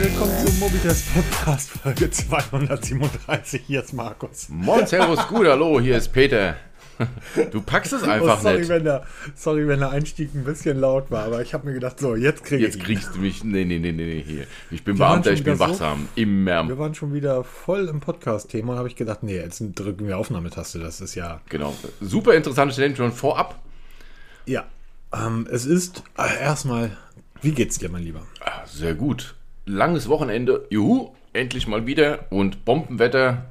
willkommen zum Mobitest Podcast Folge 237. Hier ist Markus. Moin, Servus, gut, hallo, hier ist Peter. Du packst es einfach oh, sorry, nicht. Wenn der, sorry, wenn der Einstieg ein bisschen laut war, aber ich habe mir gedacht, so, jetzt kriege ich Jetzt kriegst du mich. Nee, nee, nee, nee, nee, hier. Ich bin Wir Beamter, ich bin wieder so- wachsam. Immer. Wir waren schon wieder voll im Podcast-Thema und habe ich gedacht, nee, jetzt drücken wir Aufnahmetaste. Das ist ja. Genau. Super interessante Stellen schon vorab. Ja. Ähm, es ist äh, erstmal, wie geht's dir, mein Lieber? Ah, Sehr gut. Langes Wochenende. Juhu, endlich mal wieder. Und Bombenwetter.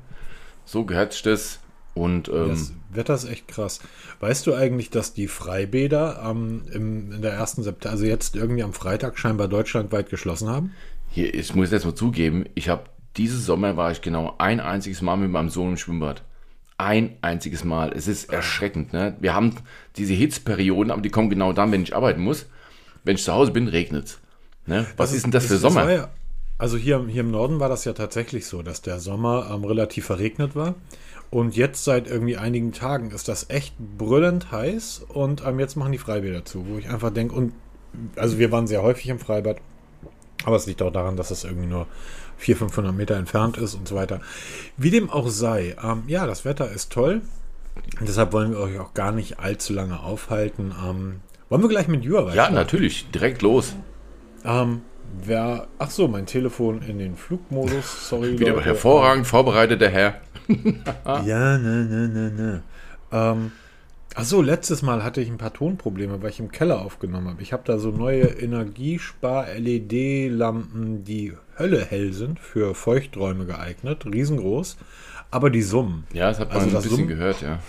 So gehört das. Und ähm, Das Wetter ist echt krass. Weißt du eigentlich, dass die Freibäder ähm, im, in der ersten September, also jetzt irgendwie am Freitag scheinbar deutschlandweit geschlossen haben? hier, ich muss jetzt mal zugeben, ich habe dieses Sommer war ich genau ein einziges Mal mit meinem Sohn im Schwimmbad. Ein einziges Mal. Es ist erschreckend. Ne? Wir haben diese Hitzperioden, aber die kommen genau dann, wenn ich arbeiten muss. Wenn ich zu Hause bin, regnet es. Ne? Was ist denn das für es- es Sommer? war ja, also hier, hier im Norden war das ja tatsächlich so, dass der Sommer ähm, relativ verregnet war. Und jetzt seit irgendwie einigen Tagen ist das echt brüllend heiß und ähm, jetzt machen die Freibäder zu, wo ich einfach denke, und also wir waren sehr häufig im Freibad, aber es liegt auch daran, dass es irgendwie nur 400, 500 Meter entfernt ist und so weiter. Wie dem auch sei, ähm, ja, das Wetter ist toll. Und deshalb wollen wir euch auch gar nicht allzu lange aufhalten. Ähm, wollen wir gleich mit Jura ja, natürlich. Direkt los. ähm, wer, ach so, mein Telefon in den Flugmodus. Sorry, Wieder hervorragend vorbereitet, der Herr. Ja, ne, ne, ne, ne. Ähm, ach so, letztes Mal hatte ich ein paar Tonprobleme, weil ich im Keller aufgenommen habe. Ich habe da so neue Energiespar-LED-Lampen, die Hölle hell sind, für Feuchträume geeignet, riesengroß, aber die summen. Ja, das hat man Also ein bisschen Summen- gehört, ja.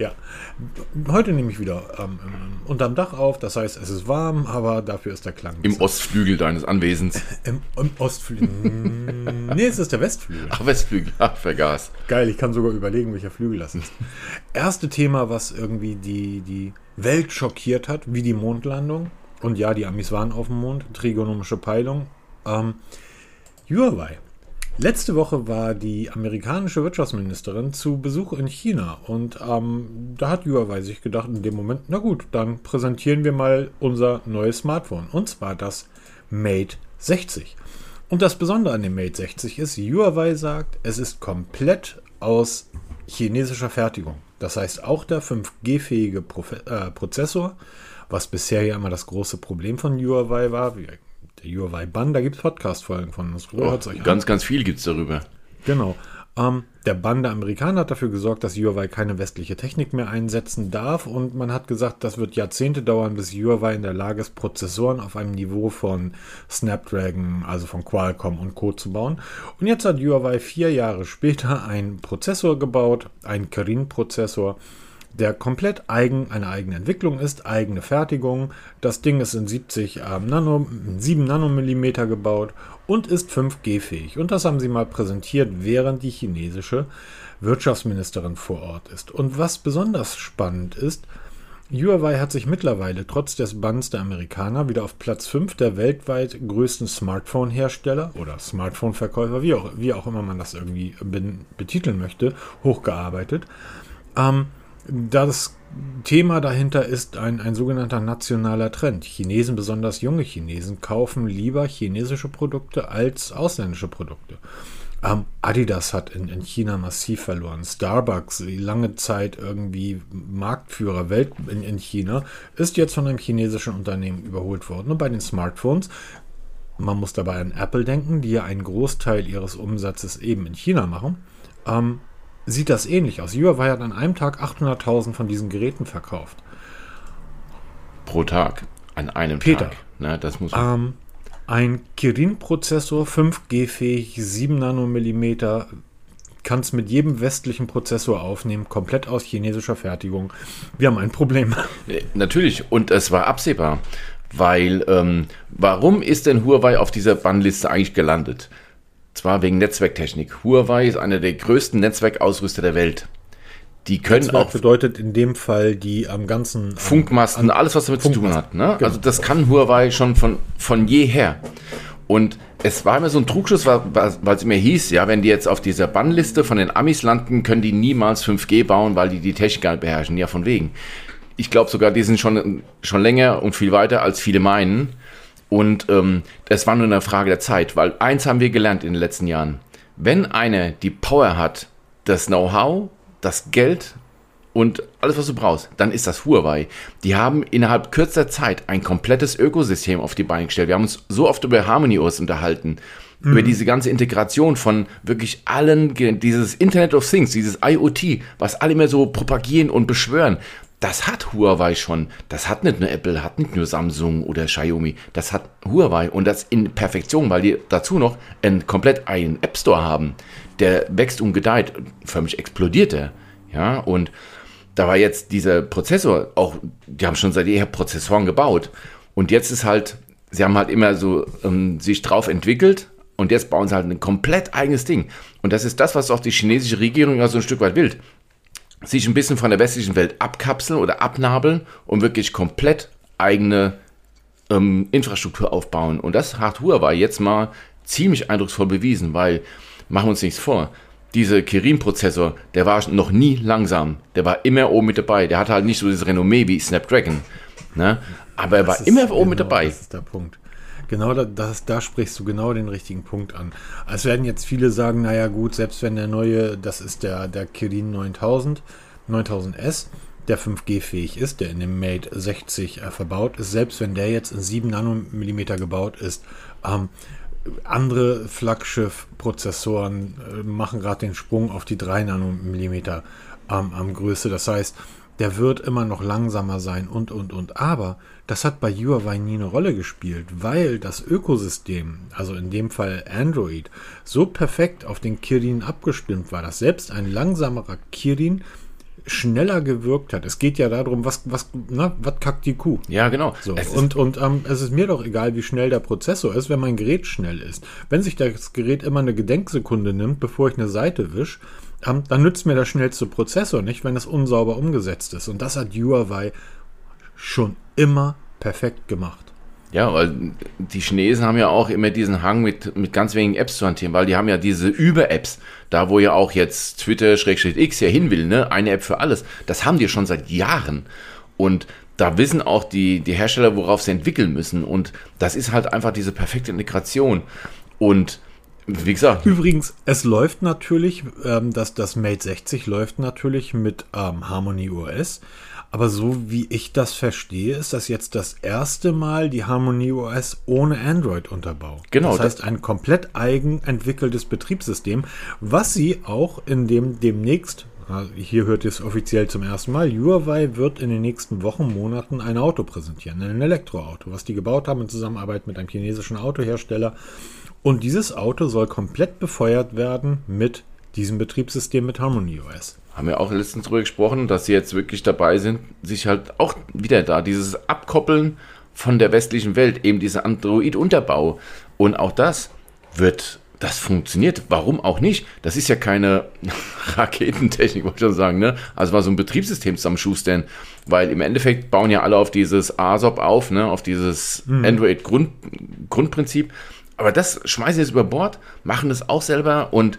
Ja, heute nehme ich wieder ähm, unterm Dach auf, das heißt, es ist warm, aber dafür ist der Klang. Im Ostflügel deines Anwesens. Im, im Ostflügel. Mm, nee, es ist der Westflügel. Ach, Westflügel. Ach, vergaß. Geil, ich kann sogar überlegen, welcher Flügel das ist. Erste Thema, was irgendwie die, die Welt schockiert hat, wie die Mondlandung. Und ja, die Amis waren auf dem Mond, trigonomische Peilung. Ähm, Huawei. Letzte Woche war die amerikanische Wirtschaftsministerin zu Besuch in China und ähm, da hat Huawei sich gedacht in dem Moment, na gut, dann präsentieren wir mal unser neues Smartphone und zwar das Mate 60. Und das Besondere an dem Mate 60 ist, Huawei sagt, es ist komplett aus chinesischer Fertigung. Das heißt, auch der 5G-fähige Profe- äh, Prozessor, was bisher ja immer das große Problem von Huawei war, wie der Huawei Bann, da gibt es Podcast-Folgen von uns. Oh, euch an. ganz, ganz viel gibt's darüber. Genau. Ähm, der Bann der Amerikaner hat dafür gesorgt, dass Huawei keine westliche Technik mehr einsetzen darf und man hat gesagt, das wird Jahrzehnte dauern, bis Huawei in der Lage ist, Prozessoren auf einem Niveau von Snapdragon, also von Qualcomm und Co. zu bauen. Und jetzt hat Huawei vier Jahre später einen Prozessor gebaut, einen Kirin-Prozessor, der komplett eigen, eine eigene Entwicklung ist, eigene Fertigung. Das Ding ist in 70 ähm, Nano, 7 Nanomillimeter gebaut und ist 5G-fähig. Und das haben sie mal präsentiert, während die chinesische Wirtschaftsministerin vor Ort ist. Und was besonders spannend ist, Huawei hat sich mittlerweile trotz des Banns der Amerikaner wieder auf Platz 5 der weltweit größten Smartphone-Hersteller oder Smartphone-Verkäufer, wie auch, wie auch immer man das irgendwie betiteln möchte, hochgearbeitet. Ähm, das Thema dahinter ist ein, ein sogenannter nationaler Trend. Chinesen, besonders junge Chinesen, kaufen lieber chinesische Produkte als ausländische Produkte. Ähm, Adidas hat in, in China massiv verloren. Starbucks, lange Zeit irgendwie Marktführer Welt in, in China, ist jetzt von einem chinesischen Unternehmen überholt worden. Und bei den Smartphones, man muss dabei an Apple denken, die ja einen Großteil ihres Umsatzes eben in China machen, ähm, sieht das ähnlich aus. Huawei hat an einem Tag 800.000 von diesen Geräten verkauft. Pro Tag. An einem Peter. Tag. Ne, das muss. Ähm, ein Kirin-Prozessor, 5G-fähig, 7 Nanomillimeter, kann es mit jedem westlichen Prozessor aufnehmen, komplett aus chinesischer Fertigung. Wir haben ein Problem. Äh, Natürlich, und es war absehbar. Weil, ähm, warum ist denn Huawei auf dieser Bannliste eigentlich gelandet? Zwar wegen Netzwerktechnik. Huawei ist einer der größten Netzwerkausrüster der Welt. Die können Netzwerk auch bedeutet in dem Fall die am ganzen Funkmasten, alles was damit zu tun hat. Ne? Genau. Also das kann Huawei schon von, von jeher. Und es war immer so ein Trugschuss, weil weil es immer hieß, ja, wenn die jetzt auf dieser Bannliste von den Amis landen, können die niemals 5G bauen, weil die die Technik gar nicht beherrschen. Ja, von wegen. Ich glaube sogar, die sind schon, schon länger und viel weiter, als viele meinen. Und ähm, es war nur eine Frage der Zeit, weil eins haben wir gelernt in den letzten Jahren. Wenn eine die Power hat, das Know-how, das Geld und alles, was du brauchst, dann ist das Huawei. Die haben innerhalb kürzester Zeit ein komplettes Ökosystem auf die Beine gestellt. Wir haben uns so oft über Harmony OS unterhalten, mhm. über diese ganze Integration von wirklich allen, dieses Internet of Things, dieses IoT, was alle immer so propagieren und beschwören. Das hat Huawei schon. Das hat nicht nur Apple, hat nicht nur Samsung oder Xiaomi. Das hat Huawei und das in Perfektion, weil die dazu noch einen komplett eigenen App Store haben. Der wächst und gedeiht. Förmlich explodiert er. Ja, und da war jetzt dieser Prozessor auch, die haben schon seit jeher Prozessoren gebaut. Und jetzt ist halt, sie haben halt immer so ähm, sich drauf entwickelt und jetzt bauen sie halt ein komplett eigenes Ding. Und das ist das, was auch die chinesische Regierung ja so ein Stück weit will sich ein bisschen von der westlichen Welt abkapseln oder abnabeln und wirklich komplett eigene ähm, Infrastruktur aufbauen. Und das hat Huawei jetzt mal ziemlich eindrucksvoll bewiesen, weil, machen wir uns nichts vor, dieser Kirin-Prozessor, der war noch nie langsam. Der war immer oben mit dabei. Der hatte halt nicht so dieses Renommee wie Snapdragon. Ne? Aber er war immer oben mit genau dabei. Das ist der Punkt. Genau, da, das, da sprichst du genau den richtigen Punkt an. Es werden jetzt viele sagen, naja gut, selbst wenn der neue, das ist der, der Kirin 9000, 9000S, der 5G-fähig ist, der in dem Mate 60 äh, verbaut ist, selbst wenn der jetzt in 7 Nanometer gebaut ist, ähm, andere Flaggschiff-Prozessoren äh, machen gerade den Sprung auf die 3 Nanometer ähm, am Größe. Das heißt, der wird immer noch langsamer sein und, und, und. Aber das hat bei Huawei nie eine Rolle gespielt, weil das Ökosystem, also in dem Fall Android, so perfekt auf den Kirin abgestimmt war, dass selbst ein langsamerer Kirin schneller gewirkt hat. Es geht ja darum, was, was, na, was kackt die Kuh? Ja, genau. So, und und ähm, es ist mir doch egal, wie schnell der Prozessor ist, wenn mein Gerät schnell ist. Wenn sich das Gerät immer eine Gedenksekunde nimmt, bevor ich eine Seite wische, ähm, dann nützt mir der schnellste Prozessor nicht, wenn es unsauber umgesetzt ist. Und das hat Huawei schon immer perfekt gemacht. Ja, weil die Chinesen haben ja auch immer diesen Hang mit, mit ganz wenigen Apps zu hantieren, weil die haben ja diese Über-Apps, da wo ja auch jetzt Twitter-X ja hin will, ne? Eine App für alles. Das haben die schon seit Jahren. Und da wissen auch die, die Hersteller, worauf sie entwickeln müssen. Und das ist halt einfach diese perfekte Integration. Und wie gesagt. Übrigens, es läuft natürlich, ähm, das, das Mate 60 läuft natürlich mit ähm, Harmony OS. Aber so wie ich das verstehe, ist das jetzt das erste Mal die Harmony OS ohne Android unterbaut. Genau. Das heißt, ein komplett eigen entwickeltes Betriebssystem, was sie auch in dem demnächst, hier hört ihr es offiziell zum ersten Mal, Huawei wird in den nächsten Wochen, Monaten ein Auto präsentieren, ein Elektroauto, was die gebaut haben in Zusammenarbeit mit einem chinesischen Autohersteller. Und dieses Auto soll komplett befeuert werden mit diesem Betriebssystem mit Harmony OS. Haben wir auch letztens darüber gesprochen, dass sie jetzt wirklich dabei sind, sich halt auch wieder da, dieses Abkoppeln von der westlichen Welt, eben dieser Android-Unterbau. Und auch das wird, das funktioniert. Warum auch nicht? Das ist ja keine Raketentechnik, wollte ich schon sagen, ne? Also war so ein Betriebssystem zusammenschustern, weil im Endeffekt bauen ja alle auf dieses ASOP auf, ne? Auf dieses mhm. Android-Grundprinzip. Aber das schmeißen sie jetzt über Bord, machen das auch selber und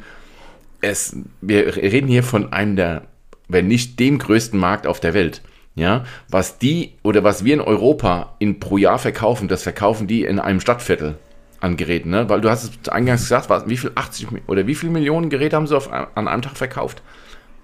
es, wir reden hier von einem der, wenn nicht dem größten Markt auf der Welt. Ja, was die oder was wir in Europa in pro Jahr verkaufen, das verkaufen die in einem Stadtviertel an Geräten, ne? Weil du hast es eingangs gesagt, was, wie viel 80 oder wie viele Millionen Geräte haben sie auf, an einem Tag verkauft?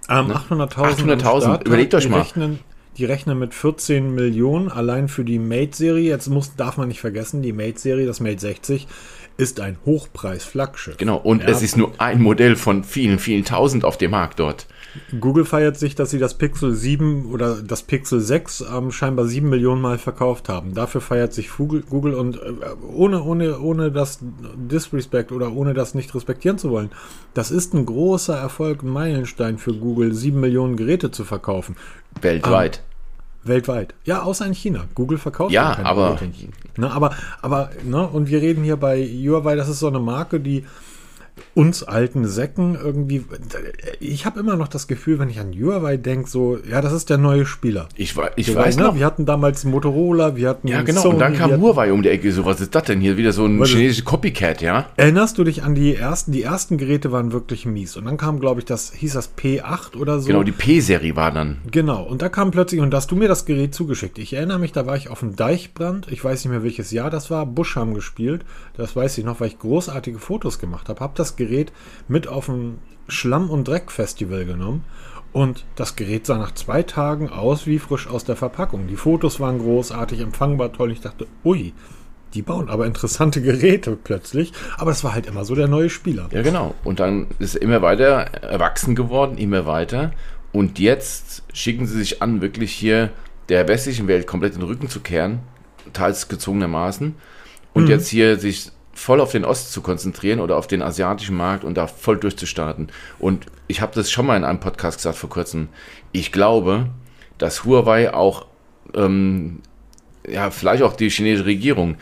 Ähm, ne? 800.000. 800.000. Überlegt euch mal. Rechnen, die rechnen mit 14 Millionen allein für die Mate-Serie. Jetzt muss, darf man nicht vergessen, die Mate-Serie, das Mate 60, ist ein Hochpreis-Flaggschiff. Genau, und ja. es ist nur ein Modell von vielen, vielen tausend auf dem Markt dort. Google feiert sich, dass sie das Pixel 7 oder das Pixel 6 ähm, scheinbar 7 Millionen Mal verkauft haben. Dafür feiert sich Google und äh, ohne, ohne, ohne das Disrespect oder ohne das nicht respektieren zu wollen. Das ist ein großer Erfolg, ein Meilenstein für Google, 7 Millionen Geräte zu verkaufen. Weltweit. Ähm, Weltweit. Ja, außer in China. Google verkauft ja, keine aber, ne, aber, aber, ne, und wir reden hier bei Huawei, das ist so eine Marke, die uns alten Säcken irgendwie. Ich habe immer noch das Gefühl, wenn ich an Huawei denke, so, ja, das ist der neue Spieler. Ich, ich Wir weiß ne? noch. Wir hatten damals Motorola, wir hatten Ja, genau. Sony, und dann kam Huawei um die Ecke. So, was ist das denn hier? Wieder so ein chinesisches Copycat, ja? Erinnerst du dich an die ersten? Die ersten Geräte waren wirklich mies. Und dann kam, glaube ich, das, hieß das P8 oder so. Genau, die P-Serie war dann. Genau, und da kam plötzlich, und da hast du mir das Gerät zugeschickt. Ich erinnere mich, da war ich auf dem Deichbrand. Ich weiß nicht mehr, welches Jahr das war. Busch haben gespielt. Das weiß ich noch, weil ich großartige Fotos gemacht habe. Hab das Gerät mit auf ein Schlamm- und Dreckfestival genommen. Und das Gerät sah nach zwei Tagen aus wie frisch aus der Verpackung. Die Fotos waren großartig, empfangbar toll. Ich dachte, ui, die bauen aber interessante Geräte plötzlich. Aber es war halt immer so der neue Spieler. Ja, genau. Und dann ist er immer weiter erwachsen geworden, immer weiter. Und jetzt schicken sie sich an, wirklich hier der westlichen Welt komplett den Rücken zu kehren, teils gezwungenermaßen. Und jetzt hier sich voll auf den Ost zu konzentrieren oder auf den asiatischen Markt und da voll durchzustarten. Und ich habe das schon mal in einem Podcast gesagt vor kurzem. Ich glaube, dass Huawei auch, ähm, ja, vielleicht auch die chinesische Regierung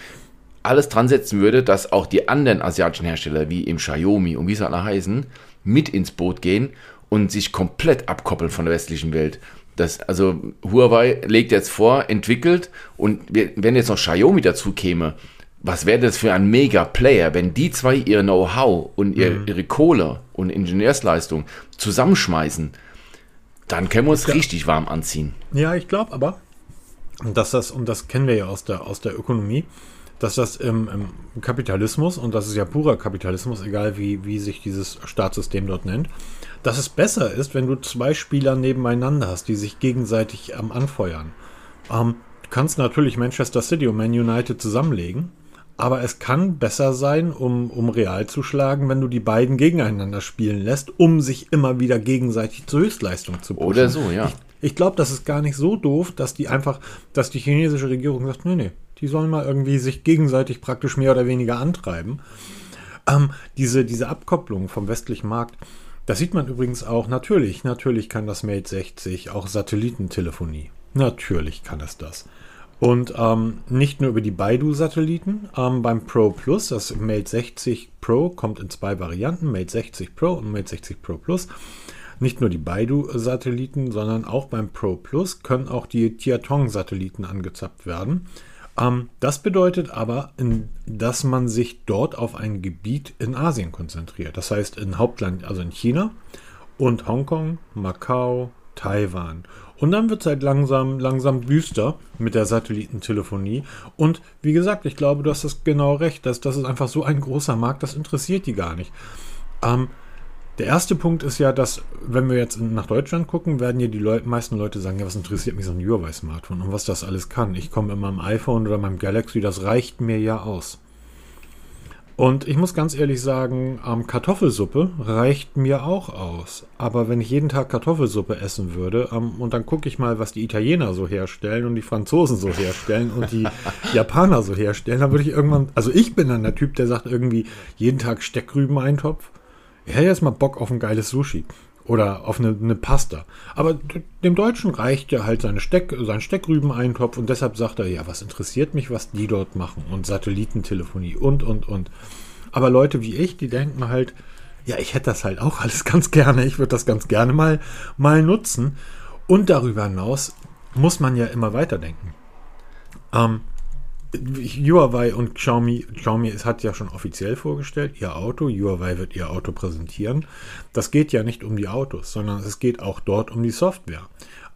alles dran setzen würde, dass auch die anderen asiatischen Hersteller, wie im Xiaomi und wie sie alle heißen, mit ins Boot gehen und sich komplett abkoppeln von der westlichen Welt. Das, also Huawei legt jetzt vor, entwickelt und wenn jetzt noch Xiaomi dazu käme, was wäre das für ein Mega-Player, wenn die zwei ihr Know-how und ihr, ihre Kohle und Ingenieursleistung zusammenschmeißen, dann können wir uns richtig warm anziehen. Ja, ich glaube aber, dass das, und das kennen wir ja aus der, aus der Ökonomie, dass das im, im Kapitalismus, und das ist ja purer Kapitalismus, egal wie, wie sich dieses Staatssystem dort nennt, dass es besser ist, wenn du zwei Spieler nebeneinander hast, die sich gegenseitig ähm, anfeuern. Ähm, du kannst natürlich Manchester City und Man United zusammenlegen, aber es kann besser sein, um, um real zu schlagen, wenn du die beiden gegeneinander spielen lässt, um sich immer wieder gegenseitig zur Höchstleistung zu pushen. Oder so, ja. Ich glaube, das ist gar nicht so doof, dass die einfach, dass die chinesische Regierung sagt, nee, nee, die sollen mal irgendwie sich gegenseitig praktisch mehr oder weniger antreiben. Ähm, diese, diese Abkopplung vom westlichen Markt, das sieht man übrigens auch, natürlich, natürlich kann das Mate 60 auch Satellitentelefonie. Natürlich kann es das. Und ähm, nicht nur über die Baidu-Satelliten, ähm, beim Pro Plus, das Mate 60 Pro kommt in zwei Varianten, Mate 60 Pro und Mate 60 Pro Plus. Nicht nur die Baidu-Satelliten, sondern auch beim Pro Plus können auch die Tiatong-Satelliten angezapft werden. Ähm, das bedeutet aber, in, dass man sich dort auf ein Gebiet in Asien konzentriert. Das heißt in Hauptland, also in China und Hongkong, Macau, Taiwan. Und dann wird es halt langsam, langsam düster mit der Satellitentelefonie. Und wie gesagt, ich glaube, du hast das genau recht. Das, das ist einfach so ein großer Markt, das interessiert die gar nicht. Ähm, der erste Punkt ist ja, dass, wenn wir jetzt nach Deutschland gucken, werden ja die Leu meisten Leute sagen, ja, was interessiert mich so ein Huawei-Smartphone und was das alles kann. Ich komme in meinem iPhone oder meinem Galaxy, das reicht mir ja aus. Und ich muss ganz ehrlich sagen, ähm, Kartoffelsuppe reicht mir auch aus. Aber wenn ich jeden Tag Kartoffelsuppe essen würde, ähm, und dann gucke ich mal, was die Italiener so herstellen und die Franzosen so herstellen und die Japaner so herstellen, dann würde ich irgendwann, also ich bin dann der Typ, der sagt irgendwie, jeden Tag Steckrüben-Eintopf. Ich hätte jetzt mal Bock auf ein geiles Sushi. Oder auf eine, eine Pasta. Aber dem Deutschen reicht ja halt seine Steck, sein Steckrübeneintopf und deshalb sagt er, ja, was interessiert mich, was die dort machen und Satellitentelefonie und, und, und. Aber Leute wie ich, die denken halt, ja, ich hätte das halt auch alles ganz gerne. Ich würde das ganz gerne mal, mal nutzen. Und darüber hinaus muss man ja immer weiterdenken. Ähm, Huawei und Xiaomi, Xiaomi es hat ja schon offiziell vorgestellt, ihr Auto, Huawei wird ihr Auto präsentieren. Das geht ja nicht um die Autos, sondern es geht auch dort um die Software.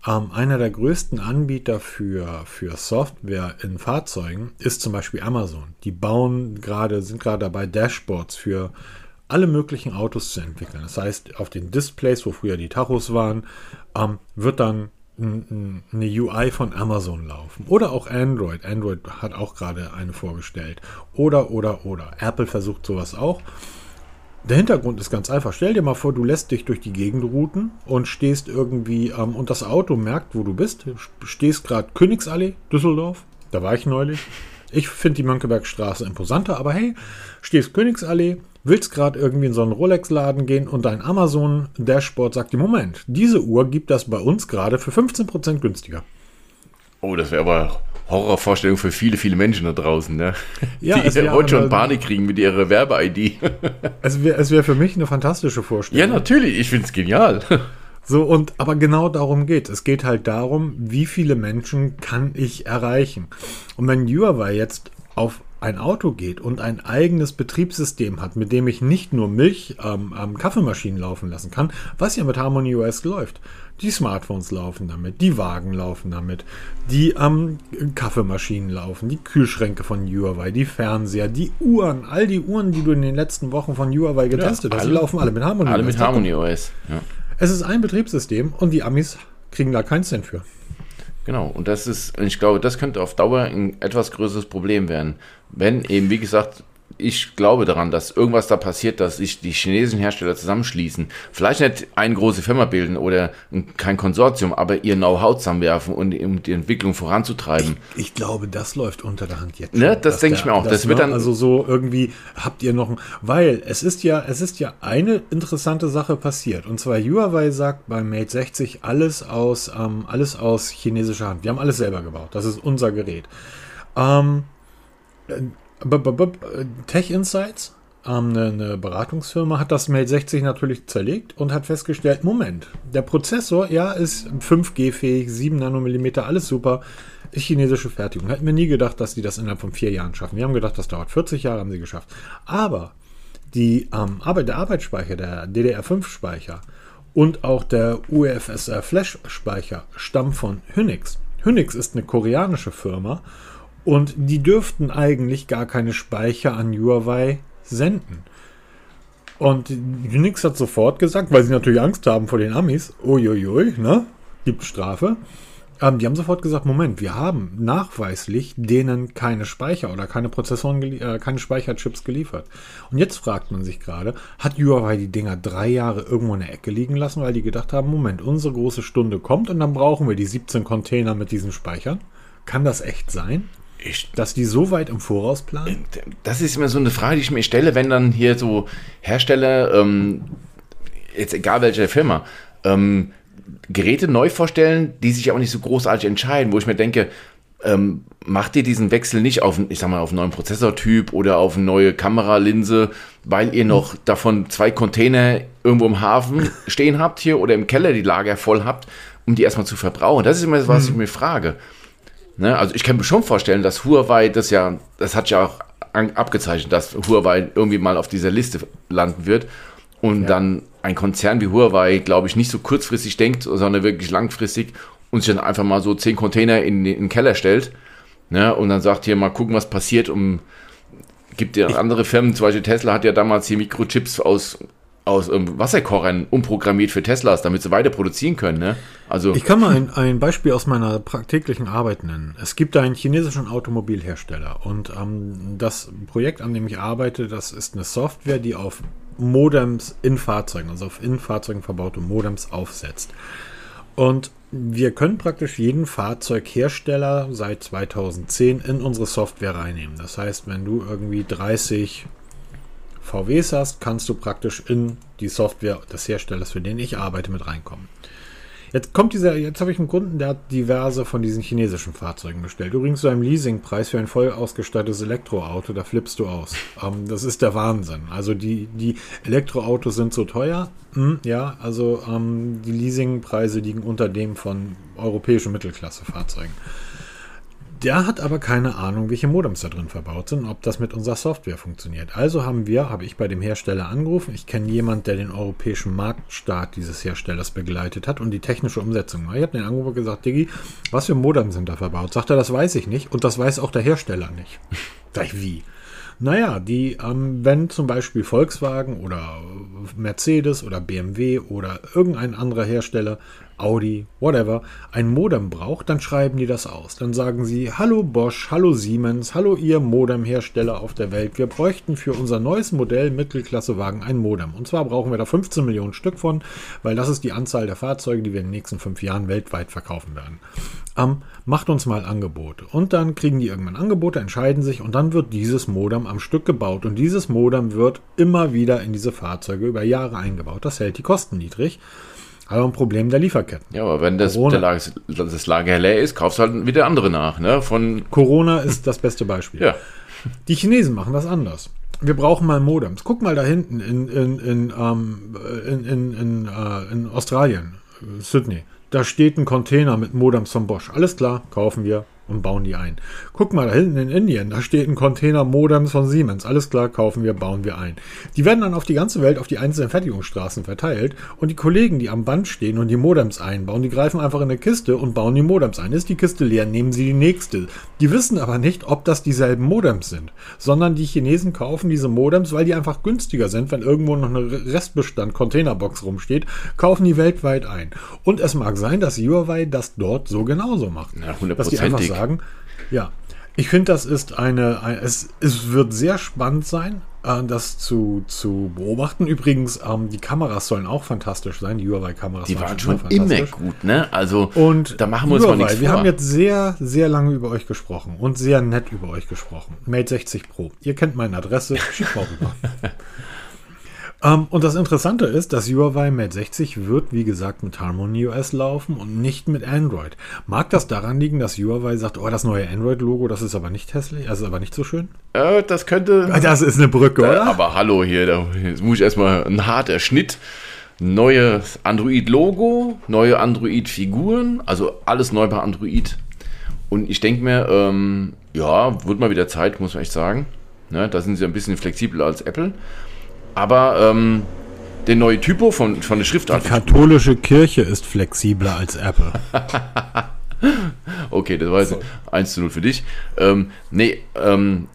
Ähm, einer der größten Anbieter für, für Software in Fahrzeugen ist zum Beispiel Amazon. Die bauen gerade, sind gerade dabei, Dashboards für alle möglichen Autos zu entwickeln. Das heißt, auf den Displays, wo früher die Tachos waren, ähm, wird dann eine UI von Amazon laufen. Oder auch Android. Android hat auch gerade eine vorgestellt. Oder, oder, oder. Apple versucht sowas auch. Der Hintergrund ist ganz einfach. Stell dir mal vor, du lässt dich durch die Gegend routen und stehst irgendwie ähm, und das Auto merkt, wo du bist. Stehst gerade Königsallee, Düsseldorf. Da war ich neulich. Ich finde die Mönckebergstraße imposanter, aber hey, stehst Königsallee, willst gerade irgendwie in so einen Rolex-Laden gehen und dein Amazon-Dashboard sagt dir, Moment, diese Uhr gibt das bei uns gerade für 15% günstiger. Oh, das wäre aber Horrorvorstellung für viele, viele Menschen da draußen, ne? Ja, es die heute schon aber- Panik kriegen mit ihrer Werbe-ID. Es wäre es wär für mich eine fantastische Vorstellung. ja, natürlich, ich finde es genial. So, und aber genau darum geht. Es geht halt darum, wie viele Menschen kann ich erreichen. Und wenn Huawei jetzt auf ein Auto geht und ein eigenes Betriebssystem hat, mit dem ich nicht nur Milch ähm, ähm, Kaffeemaschinen laufen lassen kann, was ja mit Harmony OS läuft. Die Smartphones laufen damit, die Wagen laufen damit, die ähm, Kaffeemaschinen laufen, die Kühlschränke von Huawei, die Fernseher, die Uhren, all die Uhren, die du in den letzten Wochen von Huawei getestet hast, die alle- laufen alle mit Harmony Alle OS. mit Da kommt- Harmony OS. Ja. es ist ein Betriebssystem und die Amis kriegen da keinen Cent für. Genau, und das ist, ich glaube, das könnte auf Dauer ein etwas größeres Problem werden. Wenn eben, wie gesagt, ich glaube daran, dass irgendwas da passiert, dass sich die chinesischen Hersteller zusammenschließen. Vielleicht nicht eine große Firma bilden oder ein- kein Konsortium, aber ihr Know-how zusammenwerfen und um die Entwicklung voranzutreiben. Ich glaube, das läuft unter der Hand jetzt. Ne, das denke ich mir auch. Das wird ne, dann- also so irgendwie habt ihr noch ein, weil es ist ja, es ist ja eine interessante Sache passiert. Und zwar Huawei sagt beim Mate 60 alles aus, ähm, alles aus chinesischer Hand. Wir haben alles selber gebaut. Das ist unser Gerät. Ähm, äh, Tech Insights, ähm, eine, eine Beratungsfirma, hat das Mate 60 natürlich zerlegt und hat festgestellt, Moment, der Prozessor, ja, ist 5G-fähig, 7 Nanomillimeter, alles super, ist chinesische Fertigung. Hätten wir nie gedacht, dass die das innerhalb von vier Jahren schaffen. Wir haben gedacht, das dauert 40 Jahre, haben sie geschafft. Aber die ähm, Arbeit, der Arbeitsspeicher, der DDR5-Speicher und auch der UEFSR-Flash-Speicher stammen von Hynix. Hynix ist eine koreanische Firma und die dürften eigentlich gar keine Speicher an Huawei senden. Und Unix hat sofort gesagt, weil sie natürlich Angst haben vor den Amis, uiuiui, ne? Gibt Strafe. Ähm, die haben sofort gesagt, Moment, wir haben nachweislich denen keine Speicher oder keine Prozessoren, äh, keine Speicherchips geliefert. Und jetzt fragt man sich gerade, hat Huawei die Dinger drei Jahre irgendwo in der Ecke liegen lassen, weil die gedacht haben, Moment, unsere große Stunde kommt und dann brauchen wir die 17 Container mit diesen Speichern? Kann das echt sein, Ich, dass die so weit im Voraus planen? das ist immer so eine Frage, die ich mir stelle, wenn dann hier so Hersteller, ähm, jetzt egal welche Firma, ähm, Geräte neu vorstellen, die sich aber nicht so großartig entscheiden, wo ich mir denke, ähm, macht ihr diesen Wechsel nicht auf, ich sag mal, auf einen neuen Prozessortyp oder auf eine neue Kameralinse, weil ihr noch davon zwei Container irgendwo im Hafen stehen habt hier oder im Keller die Lager voll habt, um die erstmal zu verbrauchen? Das ist immer das, was ich mir frage. Ne? Also ich kann mir schon vorstellen, dass Huawei das ja, das hat ja auch an, abgezeichnet, dass Huawei irgendwie mal auf dieser Liste landen wird und dann ein Konzern wie Huawei, glaube ich, nicht so kurzfristig denkt, sondern wirklich langfristig und sich dann einfach mal so zehn Container in, in den Keller stellt ne? und dann sagt hier mal gucken, was passiert. Um, gibt ja andere Firmen, zum Beispiel Tesla hat ja damals hier Mikrochips aus aus ähm, Wasserkochern umprogrammiert für Teslas, damit sie weiter produzieren können. Ne? Also Ich kann mal ein, ein Beispiel aus meiner täglichen Arbeit nennen. Es gibt einen chinesischen Automobilhersteller und ähm, das Projekt, an dem ich arbeite, das ist eine Software, die auf Modems in Fahrzeugen, also auf in Fahrzeugen verbaute Modems aufsetzt. Und wir können praktisch jeden Fahrzeughersteller seit 2010 in unsere Software reinnehmen. Das heißt, wenn du irgendwie 30 VWs hast, kannst du praktisch in die Software des Herstellers, für den ich arbeite, mit reinkommen. Jetzt kommt dieser, jetzt habe ich einen Kunden, der hat diverse von diesen chinesischen Fahrzeugen bestellt. Übrigens zu einem Leasingpreis für ein voll ausgestattetes Elektroauto, da flippst du aus. Ähm, das ist der Wahnsinn. Also die, die Elektroautos sind so teuer. Hm, ja, also ähm, die Leasingpreise liegen unter dem von europäischen Mittelklasse-Fahrzeugen. Der hat aber keine Ahnung, welche Modems da drin verbaut sind, ob das mit unserer Software funktioniert. Also haben wir, habe ich bei dem Hersteller angerufen. Ich kenne jemanden, der den europäischen Marktstart dieses Herstellers begleitet hat und die technische Umsetzung. Ich habe den angerufen und gesagt, Diggi, was für Modems sind da verbaut? Sagt er, das weiß ich nicht und das weiß auch der Hersteller nicht. Sag ich, wie? Naja, die, ähm, wenn zum Beispiel Volkswagen oder Mercedes oder BMW oder irgendein anderer Hersteller, Audi, whatever, ein Modem braucht, dann schreiben die das aus. Dann sagen sie, hallo Bosch, hallo Siemens, hallo ihr Modemhersteller auf der Welt. Wir bräuchten für unser neues Modell Mittelklassewagen ein Modem. Und zwar brauchen wir da 15 Millionen Stück von, weil das ist die Anzahl der Fahrzeuge, die wir in den nächsten fünf Jahren weltweit verkaufen werden. Ähm, macht uns mal Angebote. Und dann kriegen die irgendwann Angebote, entscheiden sich und dann wird dieses Modem am Stück gebaut. Und dieses Modem wird immer wieder in diese Fahrzeuge über Jahre eingebaut. Das hält die Kosten niedrig. Aber ein Problem der Lieferketten. Ja, aber wenn das, Lager, das Lager leer ist, kaufst du halt wieder andere nach. Ne? Von Corona ist das beste Beispiel. ja. Die Chinesen machen das anders. Wir brauchen mal Modems. Guck mal da hinten in, in, in, ähm, in, in, in, äh, in Australien, äh, Sydney. Da steht ein Container mit Modems von Bosch. Alles klar, kaufen wir und bauen die ein. Guck mal da hinten in Indien, da steht ein Container Modems von Siemens. Alles klar, kaufen wir, bauen wir ein. Die werden dann auf die ganze Welt, auf die einzelnen Fertigungsstraßen verteilt und die Kollegen, die am Band stehen und die Modems einbauen, die greifen einfach in eine Kiste und bauen die Modems ein. Ist die Kiste leer, nehmen sie die nächste. Die wissen aber nicht, ob das dieselben Modems sind, sondern die Chinesen kaufen diese Modems, weil die einfach günstiger sind, wenn irgendwo noch eine Restbestand Containerbox rumsteht, kaufen die weltweit ein. Und es mag sein, dass Huawei das dort so genauso macht. Ja, dass die einfach hundertprozentig. Sagen, ja, ich finde, das ist eine, ein, es, es wird sehr spannend sein, äh, das zu, zu beobachten. Übrigens, ähm, die Kameras sollen auch fantastisch sein, die Huawei-Kameras Die waren schon immer gut, ne? Also, Und da machen wir uns mal Huawei, nichts wir vor. haben jetzt sehr, sehr lange über euch gesprochen und sehr nett über euch gesprochen. Mate 60 Pro. Ihr kennt meine Adresse, schickt mal rüber. ähm, und das Interessante ist, dass Huawei Mate 60 wird, wie gesagt, mit Harmony OS laufen und nicht mit Android. Mag das daran liegen, dass Huawei sagt, oh, das neue Android-Logo, das ist aber nicht hässlich, das ist aber nicht so schön? äh, das könnte. Ah, Das ist eine Brücke, Äh, oder? aber hallo hier, da muss ich erstmal ein harter Schnitt. Neues Android-Logo, neue Android-Figuren, also alles neu bei Android. Und ich denke mir, ähm, ja, wird mal wieder Zeit, muss man echt sagen. Ne, da sind sie ein bisschen flexibler als Apple. Aber ähm, der neue Typo von, von der Schriftart. Die katholische Kirche ist flexibler als Apple. Okay, das war jetzt 1 zu 0 für dich. Ähm, nee, ähm,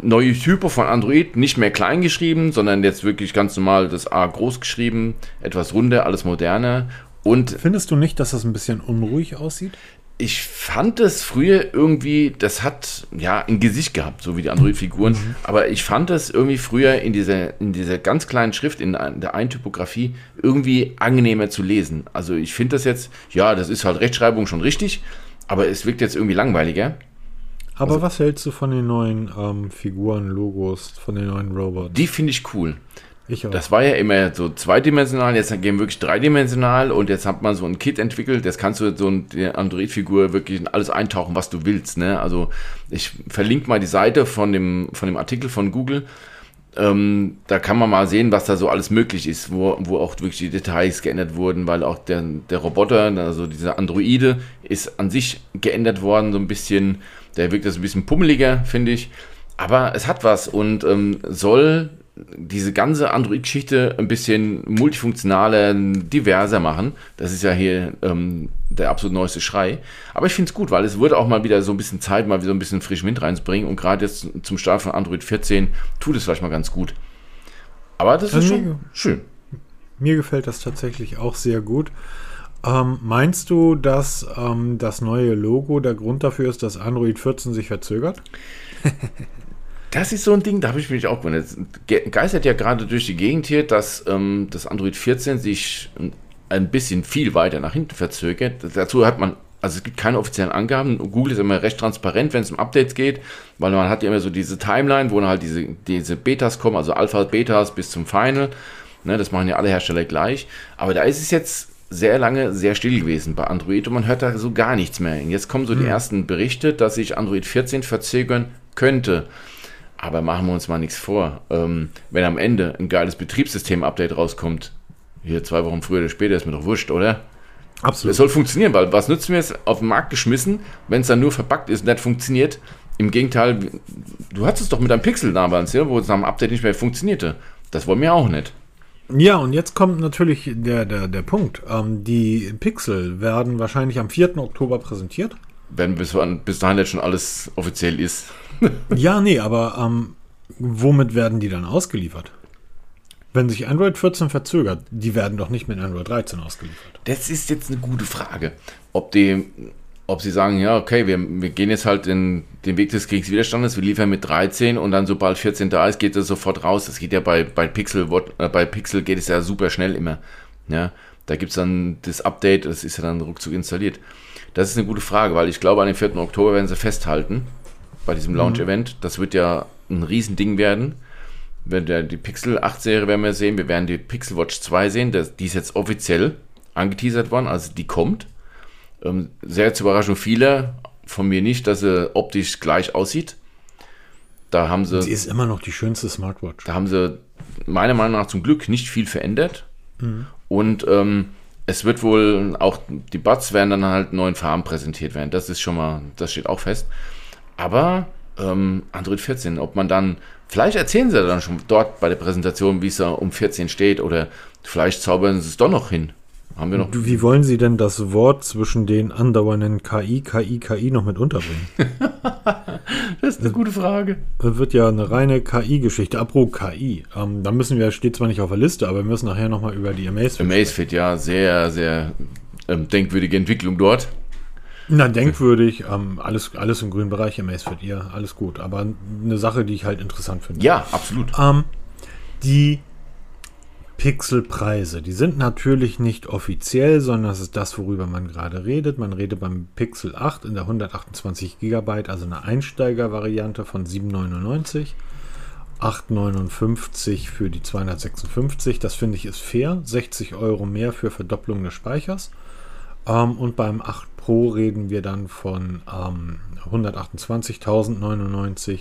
neue Typo von Android, nicht mehr klein geschrieben, sondern jetzt wirklich ganz normal das A groß geschrieben, etwas runder, alles moderner. Und Findest du nicht, dass das ein bisschen unruhig aussieht? Ich fand es früher irgendwie, das hat ja ein Gesicht gehabt, so wie die Android-Figuren, aber ich fand es irgendwie früher in dieser, in dieser ganz kleinen Schrift, in der Eintypografie, irgendwie angenehmer zu lesen. Also ich finde das jetzt, ja, das ist halt Rechtschreibung schon richtig, aber es wirkt jetzt irgendwie langweiliger. Aber Also was hältst du von den neuen ähm, Figuren, Logos, von den neuen Robots? Die finde ich cool. Ich auch. Das war ja immer so zweidimensional, jetzt gehen wir wirklich dreidimensional und jetzt hat man so ein Kit entwickelt, jetzt kannst du so eine Android-Figur wirklich in alles eintauchen, was du willst. Ne? Also ich verlinke mal die Seite von dem, von dem Artikel von Google. Ähm, da kann man mal sehen, was da so alles möglich ist, wo, wo auch wirklich die Details geändert wurden, weil auch der, der Roboter, also dieser Androide, ist an sich geändert worden, so ein bisschen. Der wirkt jetzt ein bisschen pummeliger, finde ich. Aber es hat was und ähm, soll diese ganze Android-Geschichte ein bisschen multifunktionaler, diverser machen. Das ist ja hier ähm, der absolut neueste Schrei. Aber ich finde es gut, weil es würde auch mal wieder so ein bisschen Zeit, mal wieder so ein bisschen frischen Wind reinzubringen. Und gerade jetzt zum Start von Android 14 tut es vielleicht mal ganz gut. Aber das ist Also, schon schön. Mir gefällt das tatsächlich auch sehr gut. Ähm, meinst du, dass ähm, das neue Logo der Grund dafür ist, dass Android 14 sich verzögert? Das ist so ein Ding, da habe ich mich auch gewundert. Geistert ja gerade durch die Gegend hier, dass ähm, das Android 14 sich ein bisschen viel weiter nach hinten verzögert. Dazu hat man, also es gibt keine offiziellen Angaben. Google ist immer recht transparent, wenn es um Updates geht, weil man hat ja immer so diese Timeline, wo dann halt diese, diese Betas kommen, also Alpha, Betas bis zum Final. Ne, das machen ja alle Hersteller gleich. Aber da ist es jetzt sehr lange sehr still gewesen bei Android und man hört da so gar nichts mehr. Und jetzt kommen so die ersten Berichte, dass sich Android 14 verzögern könnte. Aber machen wir uns mal nichts vor. Ähm, wenn am Ende ein geiles Betriebssystem-Update rauskommt, hier zwei Wochen früher oder später, ist mir doch wurscht, oder? Absolut. Es soll funktionieren, weil was nützt mir es auf den Markt geschmissen, wenn es dann nur verpackt ist und nicht funktioniert? Im Gegenteil, du hattest es doch mit einem Pixel damals, ja, wo es nach dem Update nicht mehr funktionierte. Das wollen wir auch nicht. Ja, und jetzt kommt natürlich der, der, der Punkt. Ähm, die Pixel werden wahrscheinlich am 4. Oktober präsentiert. Wenn bis, bis dahin jetzt schon alles offiziell ist. Ja, nee, aber ähm, womit werden die dann ausgeliefert? Wenn sich Android 14 verzögert, die werden doch nicht mit Android 13 ausgeliefert. Das ist jetzt eine gute Frage. Ob die, ob sie sagen, ja, okay, wir, wir gehen jetzt halt den, den Weg des Kriegswiderstandes, wir liefern mit 13 und dann sobald 14 da ist, geht es sofort raus. Das geht ja bei, bei Pixel, äh, bei Pixel geht es ja super schnell immer. Ja, da gibt es dann das Update, das ist ja dann ruckzuck installiert. Das ist eine gute Frage, weil ich glaube, an dem 4. Oktober werden sie festhalten bei diesem Launch-Event. Das wird ja ein Riesending werden. Wenn der, die Pixel 8-Serie werden wir sehen, wir werden die Pixel Watch 2 sehen, das, die ist jetzt offiziell angeteasert worden, also die kommt. Ähm, sehr zur Überraschung vieler, von mir nicht, dass sie optisch gleich aussieht. Da haben sie. Sie ist immer noch die schönste Smartwatch. Da haben sie meiner Meinung nach zum Glück nicht viel verändert. Mhm. Und ähm, es wird wohl auch, die Buds werden dann halt neuen Farben präsentiert werden. Das ist schon mal, das steht auch fest. Aber ähm, Android 14, ob man dann, vielleicht erzählen sie dann schon dort bei der Präsentation, wie es da um 14 steht, oder vielleicht zaubern sie es doch noch hin. Haben wir noch. Wie wollen Sie denn das Wort zwischen den andauernden KI, KI, KI noch mit unterbringen? das ist eine gute Frage. Das wird ja eine reine KI-Geschichte. Apropos KI. Ähm, da müssen wir, steht zwar nicht auf der Liste, aber wir müssen nachher nochmal über die Amazfit. Amazfit, ja, sehr, sehr ähm, denkwürdige Entwicklung dort. Na, denkwürdig, ähm, alles, alles im grünen Bereich Amazfit, ja, alles gut. Aber eine Sache, die ich halt interessant finde. Ja, absolut. Ähm, die Pixelpreise. Die sind natürlich nicht offiziell, sondern das ist das, worüber man gerade redet. Man redet beim Pixel 8 in der 128 GB, also eine Einsteiger-Variante von 7,99. 8,59 für die 256. Das finde ich ist fair. 60 Euro mehr für Verdopplung des Speichers. Ähm, und beim 8 Pro reden wir dann von ähm, 128.099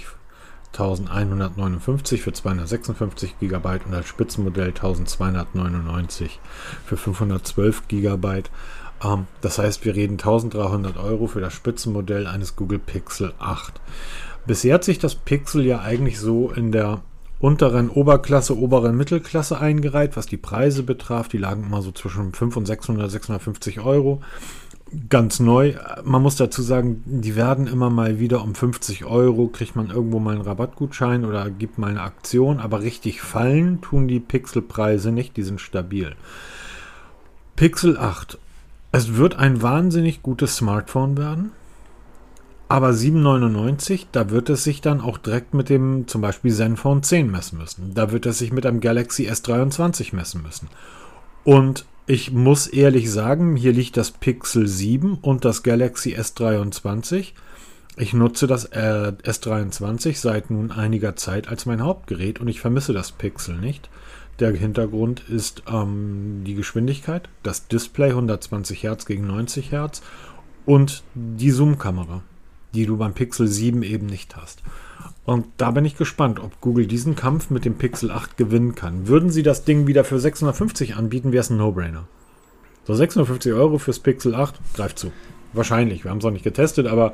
1159 für 256 GB und als Spitzenmodell 1299 für 512 GB. Ähm, das heißt, wir reden 1300 Euro für das Spitzenmodell eines Google Pixel 8. Bisher hat sich das Pixel ja eigentlich so in der unteren Oberklasse, oberen Mittelklasse eingereiht, was die Preise betraf. Die lagen immer so zwischen 500 und 600, 650 Euro ganz neu. Man muss dazu sagen, die werden immer mal wieder um 50 Euro, kriegt man irgendwo mal einen Rabattgutschein oder gibt mal eine Aktion, aber richtig fallen tun die Pixelpreise nicht, die sind stabil. Pixel 8. Es wird ein wahnsinnig gutes Smartphone werden. Aber 7,99, da wird es sich dann auch direkt mit dem zum Beispiel Zenfone 10 messen müssen. Da wird es sich mit einem Galaxy S23 messen müssen. Und ich muss ehrlich sagen, hier liegt das Pixel 7 und das Galaxy S23. Ich nutze das äh, S23 seit nun einiger Zeit als mein Hauptgerät und ich vermisse das Pixel nicht. Der Hintergrund ist ähm, die Geschwindigkeit, das Display 120 Hertz gegen 90 Hertz und die Zoom-Kamera, die du beim Pixel 7 eben nicht hast. Und da bin ich gespannt, ob Google diesen Kampf mit dem Pixel 8 gewinnen kann. Würden sie das Ding wieder für 650 anbieten, wäre es ein No-Brainer. So 650 Euro fürs Pixel 8 greift zu. Wahrscheinlich. Wir haben es noch nicht getestet, aber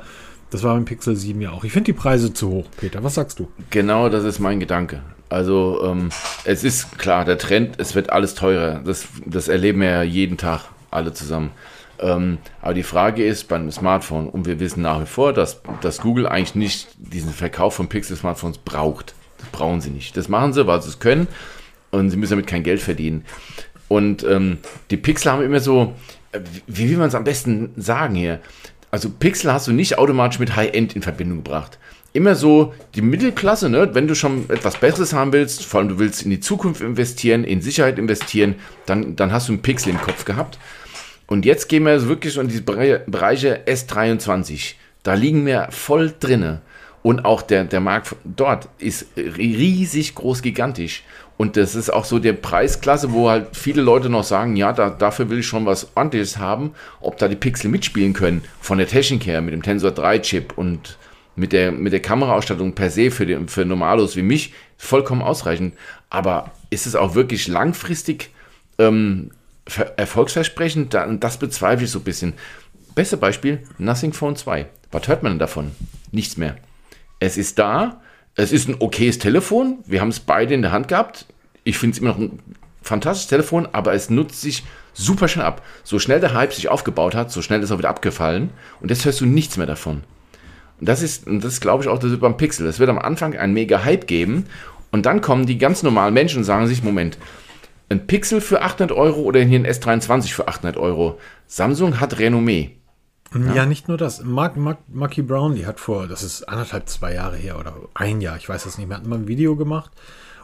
das war beim Pixel 7 ja auch. Ich finde die Preise zu hoch, Peter. Was sagst du? Genau, das ist mein Gedanke. Also ähm, es ist klar, der Trend, es wird alles teurer. Das, das erleben wir ja jeden Tag alle zusammen. Ähm, aber die Frage ist beim Smartphone, und wir wissen nach wie vor, dass, dass Google eigentlich nicht diesen Verkauf von Pixel-Smartphones braucht. Das brauchen sie nicht. Das machen sie, weil sie es können und sie müssen damit kein Geld verdienen. Und ähm, die Pixel haben immer so, äh, wie will man es am besten sagen hier? Also Pixel hast du nicht automatisch mit High-End in Verbindung gebracht. Immer so die Mittelklasse, ne? wenn du schon etwas Besseres haben willst, vor allem du willst in die Zukunft investieren, in Sicherheit investieren, dann, dann hast du einen Pixel im Kopf gehabt. Und jetzt gehen wir wirklich in diese Bereiche S23. Da liegen wir voll drinne. Und auch der, der Markt dort ist riesig groß, gigantisch. Und das ist auch so der Preisklasse, wo halt viele Leute noch sagen, ja, da, dafür will ich schon was ordentliches haben, ob da die Pixel mitspielen können, von der Technik her, mit dem Tensor 3 Chip und mit der, mit der Kameraausstattung per se für, den, für Normalos wie mich vollkommen ausreichend. Aber ist es auch wirklich langfristig ähm, erfolgsversprechend? Das bezweifle ich so ein bisschen. Beste Beispiel, Nothing Phone 2. Was hört man denn davon? Nichts mehr. Es ist da, es ist ein okayes Telefon, wir haben es beide in der Hand gehabt. Ich finde es immer noch ein fantastisches Telefon, aber es nutzt sich super schnell ab. So schnell der Hype sich aufgebaut hat, so schnell ist er wieder abgefallen und jetzt hörst du nichts mehr davon. Und das ist, und das glaube ich auch, das wird beim Pixel. Es wird am Anfang einen mega Hype geben und dann kommen die ganz normalen Menschen und sagen sich, Moment, ein Pixel für 800 Euro oder hier ein S23 für 800 Euro. Samsung hat Renommee. Ja. ja, nicht nur das. Mark, Mark, Marky Brown, die hat vor, das ist anderthalb, zwei Jahre her oder ein Jahr, ich weiß das nicht mehr, hat mal ein Video gemacht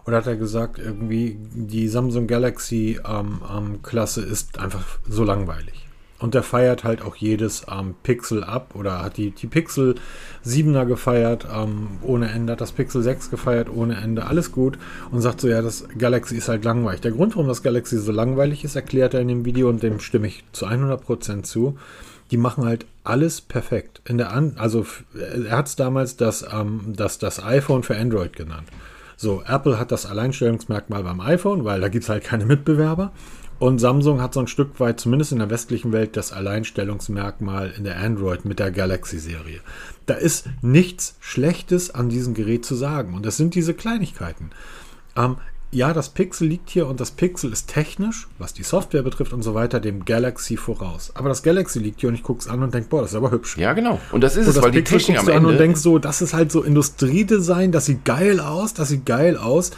oder hat er gesagt, irgendwie die Samsung Galaxy ähm, ähm, Klasse ist einfach so langweilig. Und der feiert halt auch jedes ähm, Pixel ab oder hat die, die Pixel 7er gefeiert ähm, ohne Ende, hat das Pixel 6 gefeiert ohne Ende, alles gut. Und sagt so, ja, das Galaxy ist halt langweilig. Der Grund, warum das Galaxy so langweilig ist, erklärt er in dem Video und dem stimme ich zu 100% zu. Die machen halt alles perfekt. In der An also er hat es damals das, ähm, das, das iPhone für Android genannt. So, Apple hat das Alleinstellungsmerkmal beim iPhone, weil da gibt es halt keine Mitbewerber. Und Samsung hat so ein Stück weit, zumindest in der westlichen Welt, das Alleinstellungsmerkmal in der Android mit der Galaxy-Serie. Da ist nichts Schlechtes an diesem Gerät zu sagen. Und das sind diese Kleinigkeiten. Ähm, ja, das Pixel liegt hier und das Pixel ist technisch, was die Software betrifft und so weiter, dem Galaxy voraus. Aber das Galaxy liegt hier und ich gucke es an und denke, boah, das ist aber hübsch. Ja, genau. Und das ist Und es, das weil die Pixel Technik am guckst du an Ende. und denkst so, das ist halt so Industriedesign, das sieht geil aus, das sieht geil aus.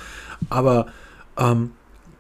Aber ähm,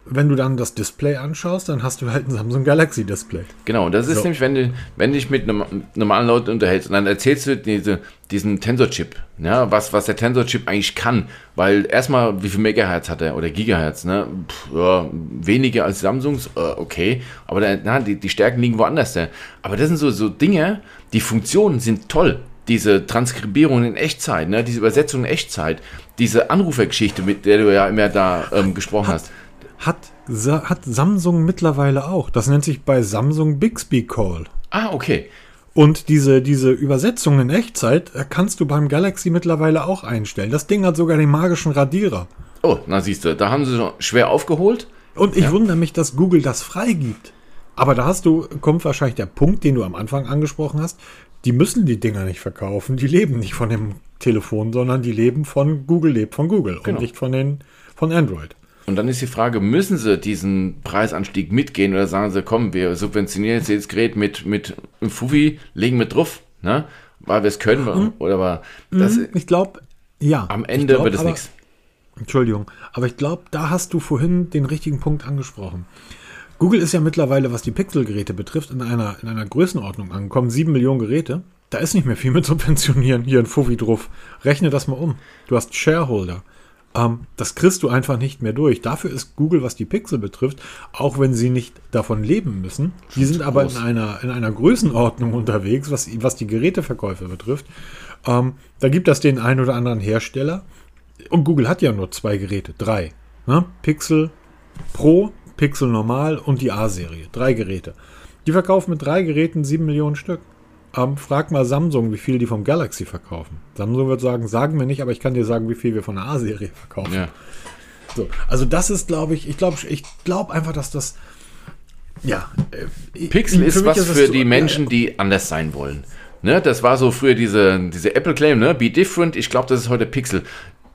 wenn du dann das Display anschaust, dann hast du halt ein Samsung Galaxy Display. Genau, und das ist So. nämlich, wenn du, wenn dich mit norm- normalen Leuten unterhältst und dann erzählst du diese, diesen Tensor-Chip, ja, was, was der Tensor-Chip eigentlich kann. Weil erstmal, wie viel Megahertz hat er oder Gigahertz, ne? Pff, ja, weniger als Samsungs, äh, okay, aber der, na, die, die Stärken liegen woanders. Da. Aber das sind so, so Dinge, die Funktionen sind toll. Diese Transkribierung in Echtzeit, ne? diese Übersetzung in Echtzeit, diese Anrufergeschichte, mit der du ja immer da ähm, gesprochen hast. Hat, hat Samsung mittlerweile auch. Das nennt sich bei Samsung Bixby Call. Ah, okay. Und diese, diese Übersetzung in Echtzeit äh, kannst du beim Galaxy mittlerweile auch einstellen. Das Ding hat sogar den magischen Radierer. Oh, na siehst du, da haben sie schon schwer aufgeholt. Und ich wundere mich, dass Google das freigibt. Aber da hast du, kommt wahrscheinlich der Punkt, den du am Anfang angesprochen hast. Die müssen die Dinger nicht verkaufen. Die leben nicht von dem Telefon, sondern die leben von Google, lebt von Google Genau. und nicht von den, von Android. Und dann ist die Frage, müssen sie diesen Preisanstieg mitgehen oder sagen sie, komm, wir subventionieren jetzt jedes Gerät mit, mit einem Fuffi, legen mit drauf, ne? Weil wir es können. Oder aber das, Ich glaube, ja. am Ende glaub wird es nichts. Entschuldigung, aber ich glaube, da hast du vorhin den richtigen Punkt angesprochen. Google ist ja mittlerweile, was die Pixel-Geräte betrifft, in einer, in einer Größenordnung angekommen. Sieben Millionen Geräte. Da ist nicht mehr viel mit Subventionieren. Hier ein Fuffi drauf. Rechne das mal um. Du hast Shareholder. Ähm, das kriegst du einfach nicht mehr durch. Dafür ist Google, was die Pixel betrifft, auch wenn sie nicht davon leben müssen. Die sind aber in einer, in einer Größenordnung unterwegs, was, was die Geräteverkäufe betrifft. Ähm, da gibt es den einen oder anderen Hersteller, und Google hat ja nur zwei Geräte, drei. Ne? Pixel Pro, Pixel Normal und die A-Serie. Drei Geräte. Die verkaufen mit drei Geräten sieben Millionen Stück. Ähm, frag mal Samsung, wie viel die vom Galaxy verkaufen. Samsung wird sagen, sagen wir nicht, aber ich kann dir sagen, wie viel wir von der A-Serie verkaufen. Ja. So, also das ist, glaube ich, ich glaube ich glaub einfach, dass das ja. äh, Pixel ist was es für so- die Menschen, die anders sein wollen. Ne, das war so früher diese, diese Apple-Claim, ne? Be different. Ich glaube, das ist heute Pixel.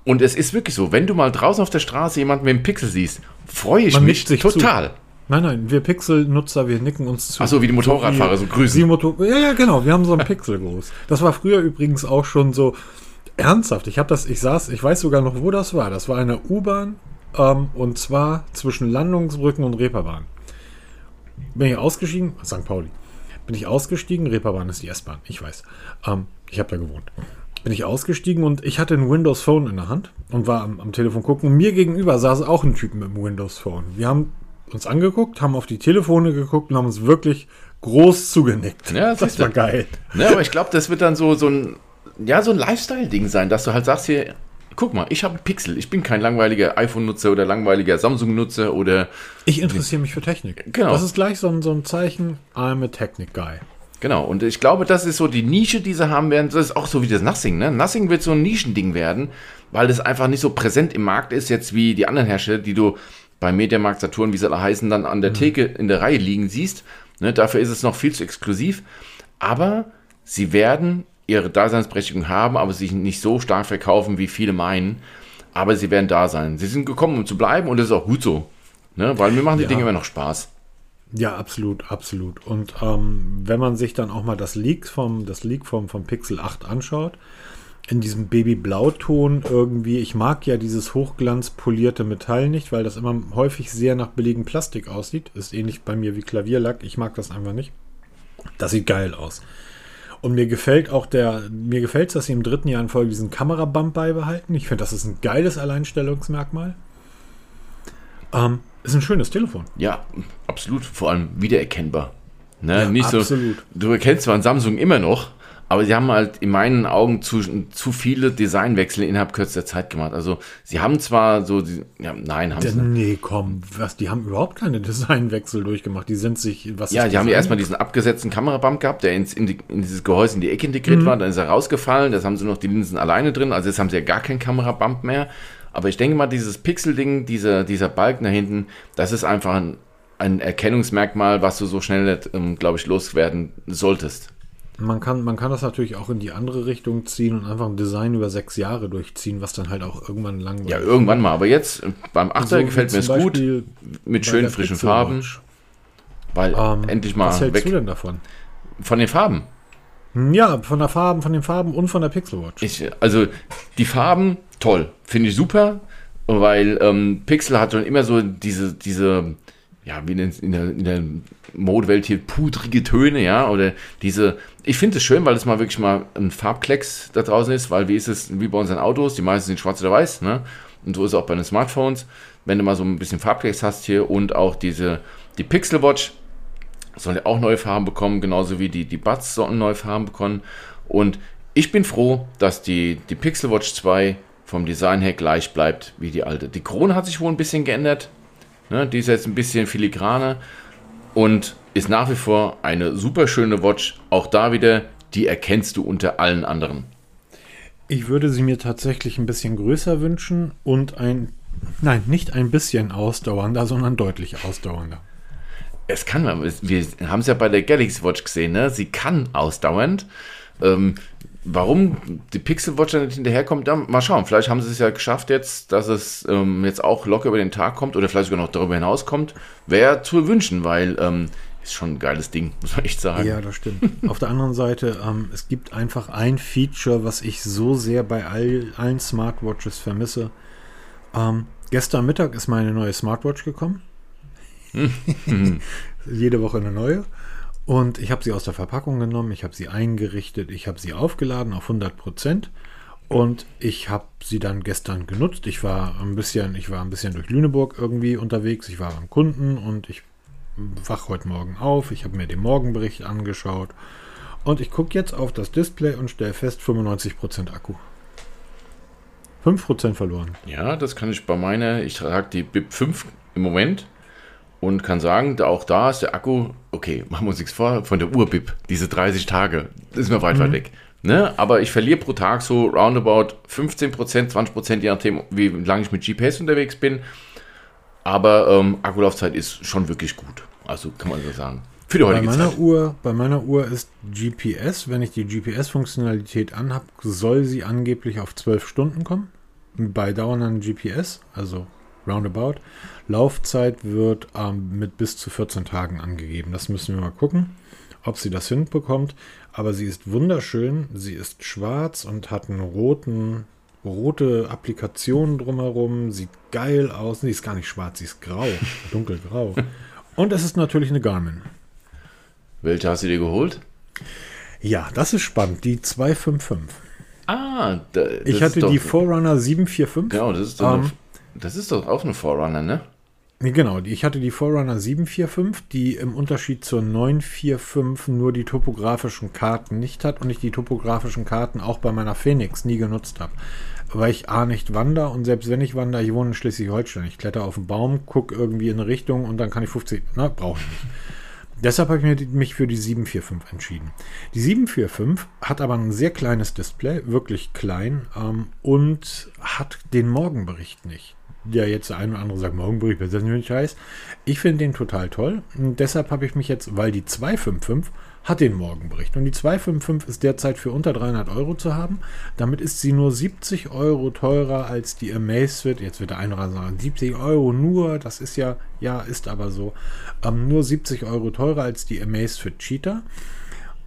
Und es ist wirklich so, wenn du mal draußen auf der Straße jemanden mit dem Pixel siehst, freue ich Man mich total. Nein, nein, wir Pixel-Nutzer, wir nicken uns zu. Ach so, wie die Motorradfahrer, so grüßen. Die Motor ja, ja, genau, wir haben so einen Pixel groß. Das war früher übrigens auch schon so ernsthaft. Ich habe das, ich saß, ich weiß sogar noch, wo das war. Das war in der U-Bahn ähm, und zwar zwischen Landungsbrücken und Reeperbahn. Bin ich ausgestiegen, St. Pauli. Bin ich ausgestiegen, Reeperbahn ist die S-Bahn, ich weiß. Ähm, ich habe da gewohnt. Bin ich ausgestiegen und ich hatte ein Windows Phone in der Hand und war am, am Telefon gucken. Und mir gegenüber saß auch ein Typ mit einem Windows Phone. Wir haben uns angeguckt, haben auf die Telefone geguckt und haben uns wirklich groß zugenickt. Ja, das siehste. war geil. Ne, aber ich glaube, das wird dann so, so ein, ja, so ein Lifestyle-Ding sein, dass du halt sagst hier, guck mal, ich habe Pixel, ich bin kein langweiliger iPhone-Nutzer oder langweiliger Samsung-Nutzer oder, Ich interessiere mich für Technik. Genau. Das ist gleich so ein, so ein Zeichen, I'm a Technik Guy. genau, und ich glaube, das ist so die Nische, die sie haben werden, das ist auch so wie das Nothing, ne? Nothing wird so ein Nischending werden, weil das einfach nicht so präsent im Markt ist, jetzt wie die anderen Hersteller, die du bei Mediamarkt, Saturn, wie sie alle heißen, dann an der Theke in der Reihe liegen siehst, ne? Dafür ist es noch viel zu exklusiv, aber sie werden ihre Daseinsberechtigung haben, aber sich nicht so stark verkaufen, wie viele meinen. Aber sie werden da sein. Sie sind gekommen, um zu bleiben und das ist auch gut so. Ne? Weil mir machen die Ja. Dinge immer noch Spaß. Ja, absolut, absolut. Und ähm, wenn man sich dann auch mal das Leak vom, das Leak vom, vom Pixel 8 anschaut, in diesem Baby-Blauton irgendwie, ich mag ja dieses hochglanzpolierte Metall nicht, weil das immer häufig sehr nach billigem Plastik aussieht. Ist ähnlich bei mir wie Klavierlack. Ich mag das einfach nicht. Das sieht geil aus. Und mir gefällt auch der, mir gefällt es, dass sie im dritten Jahr in Folge diesen Kamerabump beibehalten. Ich finde, das ist ein geiles Alleinstellungsmerkmal. Ähm, ist ein schönes Telefon. Ja, absolut. Vor allem wiedererkennbar. Ne? Ja, Nicht so, absolut. du erkennst zwar ein Samsung immer noch, aber sie haben halt in meinen Augen zu, zu viele Designwechsel innerhalb kürzester Zeit gemacht. Also sie haben zwar so, die, ja, nein, haben sie nicht. Nee, komm, was, die haben überhaupt keine Designwechsel durchgemacht. Die sind sich, was Ja, die haben ja erstmal diesen abgesetzten Kamerabump gehabt, der ins, in, die, in dieses Gehäuse in die Ecke integriert war, dann ist er rausgefallen, jetzt haben sie noch die Linsen alleine drin, also jetzt haben sie ja gar keinen Kamerabump mehr. Aber ich denke mal, dieses Pixel-Ding, dieser, dieser Balken da hinten, das ist einfach ein, ein Erkennungsmerkmal, was du so schnell ähm, glaube ich, loswerden solltest. Man kann, man kann das natürlich auch in die andere Richtung ziehen und einfach ein Design über sechs Jahre durchziehen, was dann halt auch irgendwann langweilig Ja, irgendwann mal. Aber jetzt äh, beim Achter So gefällt mir es gut, mit schönen frischen Pixel Farben, Watch. weil Ähm, endlich mal was hältst weg du denn davon? von den Farben. Ja, von der Farben, von den Farben und von der Pixel Watch. Ich, also die Farben, toll, finde ich super, weil ähm, Pixel hat schon immer so diese, diese, ja, wie in der, in der Modewelt hier, pudrige Töne, ja, oder diese, ich finde es schön, weil es mal wirklich mal ein Farbklecks da draußen ist, weil wie ist es, wie bei unseren Autos, die meisten sind schwarz oder weiß, ne, und so ist es auch bei den Smartphones, wenn du mal so ein bisschen Farbklecks hast hier und auch diese, die Pixel Watch, soll ja auch neue Farben bekommen, genauso wie die, die Buds sollen neue Farben bekommen. Und ich bin froh, dass die, die Pixel Watch 2 vom Design her gleich bleibt wie die alte. Die Krone hat sich wohl ein bisschen geändert. Ne, die ist jetzt ein bisschen filigraner und ist nach wie vor eine super schöne Watch. Auch da wieder, die erkennst du unter allen anderen. Ich würde sie mir tatsächlich ein bisschen größer wünschen und ein, nein, nicht ein bisschen ausdauernder, sondern deutlich ausdauernder. Es kann man, wir haben es ja bei der Galaxy Watch gesehen, ne? sie kann ausdauernd. Ähm, warum die Pixel Watch dann nicht hinterherkommt, ja, mal schauen. Vielleicht haben sie es ja geschafft jetzt, dass es ähm, jetzt auch locker über den Tag kommt oder vielleicht sogar noch darüber hinaus kommt. Wäre zu wünschen, weil ähm, ist schon ein geiles Ding, muss man echt sagen. Ja, das stimmt. Auf der anderen Seite, ähm, es gibt einfach ein Feature, was ich so sehr bei all, allen Smartwatches vermisse. Ähm, gestern Mittag ist meine neue Smartwatch gekommen. Jede Woche eine neue. Und ich habe sie aus der Verpackung genommen, ich habe sie eingerichtet, ich habe sie aufgeladen auf 100 Prozent. Und ich habe sie dann gestern genutzt. Ich war ein bisschen, ich war ein bisschen durch Lüneburg irgendwie unterwegs. Ich war beim Kunden und ich wach heute Morgen auf. Ich habe mir den Morgenbericht angeschaut. Und ich gucke jetzt auf das Display und stelle fest, 95% Akku. 5% verloren. Ja, das kann ich bei meiner, ich trage die BIP 5 im Moment und kann sagen, auch da ist der Akku, okay, machen wir uns nichts vor, von der Uhr-BIP, diese 30 Tage, das ist mir weit, weit weg. Ne? Aber ich verliere pro Tag so roundabout 15%, 20%, je nachdem, wie lange ich mit GPS unterwegs bin. Aber ähm, Akkulaufzeit ist schon wirklich gut. Also kann man so sagen. Für die Bei heutige meiner, Zeit. Uhr, bei meiner Uhr ist GPS, wenn ich die GPS-Funktionalität anhab, soll sie angeblich auf 12 Stunden kommen. Bei dauerndem GPS, also roundabout. Laufzeit wird ähm, mit bis zu 14 Tagen angegeben. Das müssen wir mal gucken, ob sie das hinbekommt. Aber sie ist wunderschön. Sie ist schwarz und hat einen roten, rote Applikation drumherum. Sieht geil aus. Sie ist gar nicht schwarz, sie ist grau, dunkelgrau. Und es ist natürlich eine Garmin. Welche hast du dir geholt? Ja, das ist spannend. Die 255. Ah, da, Ich hatte die Forerunner 745. Genau, das ist doch, Ähm, das ist doch auch eine Forerunner, ne? Genau, ich hatte die Forerunner 745, die im Unterschied zur 945 nur die topografischen Karten nicht hat und ich die topografischen Karten auch bei meiner Phoenix nie genutzt habe. Weil ich A nicht wandere und selbst wenn ich wandere, ich wohne in Schleswig-Holstein. Ich kletter auf den Baum, gucke irgendwie in eine Richtung und dann kann ich 50, na, brauche ich nicht. Deshalb habe ich mich für die 745 entschieden. Die 745 hat aber ein sehr kleines Display, wirklich klein, ähm, und hat den Morgenbericht nicht. Ja, jetzt der eine oder andere sagt, Morgenbericht, was ist das für ein Scheiß? Ich finde den total toll. Und deshalb habe ich mich jetzt, weil die 255 hat den Morgenbericht. Und die 255 ist derzeit für unter 300 Euro zu haben. Damit ist sie nur 70 Euro teurer als die Amazfit. Jetzt wird der andere sagen, 70 Euro nur, das ist ja, ja, ist aber so. Ähm, nur 70 Euro teurer als die Amazfit Cheetah.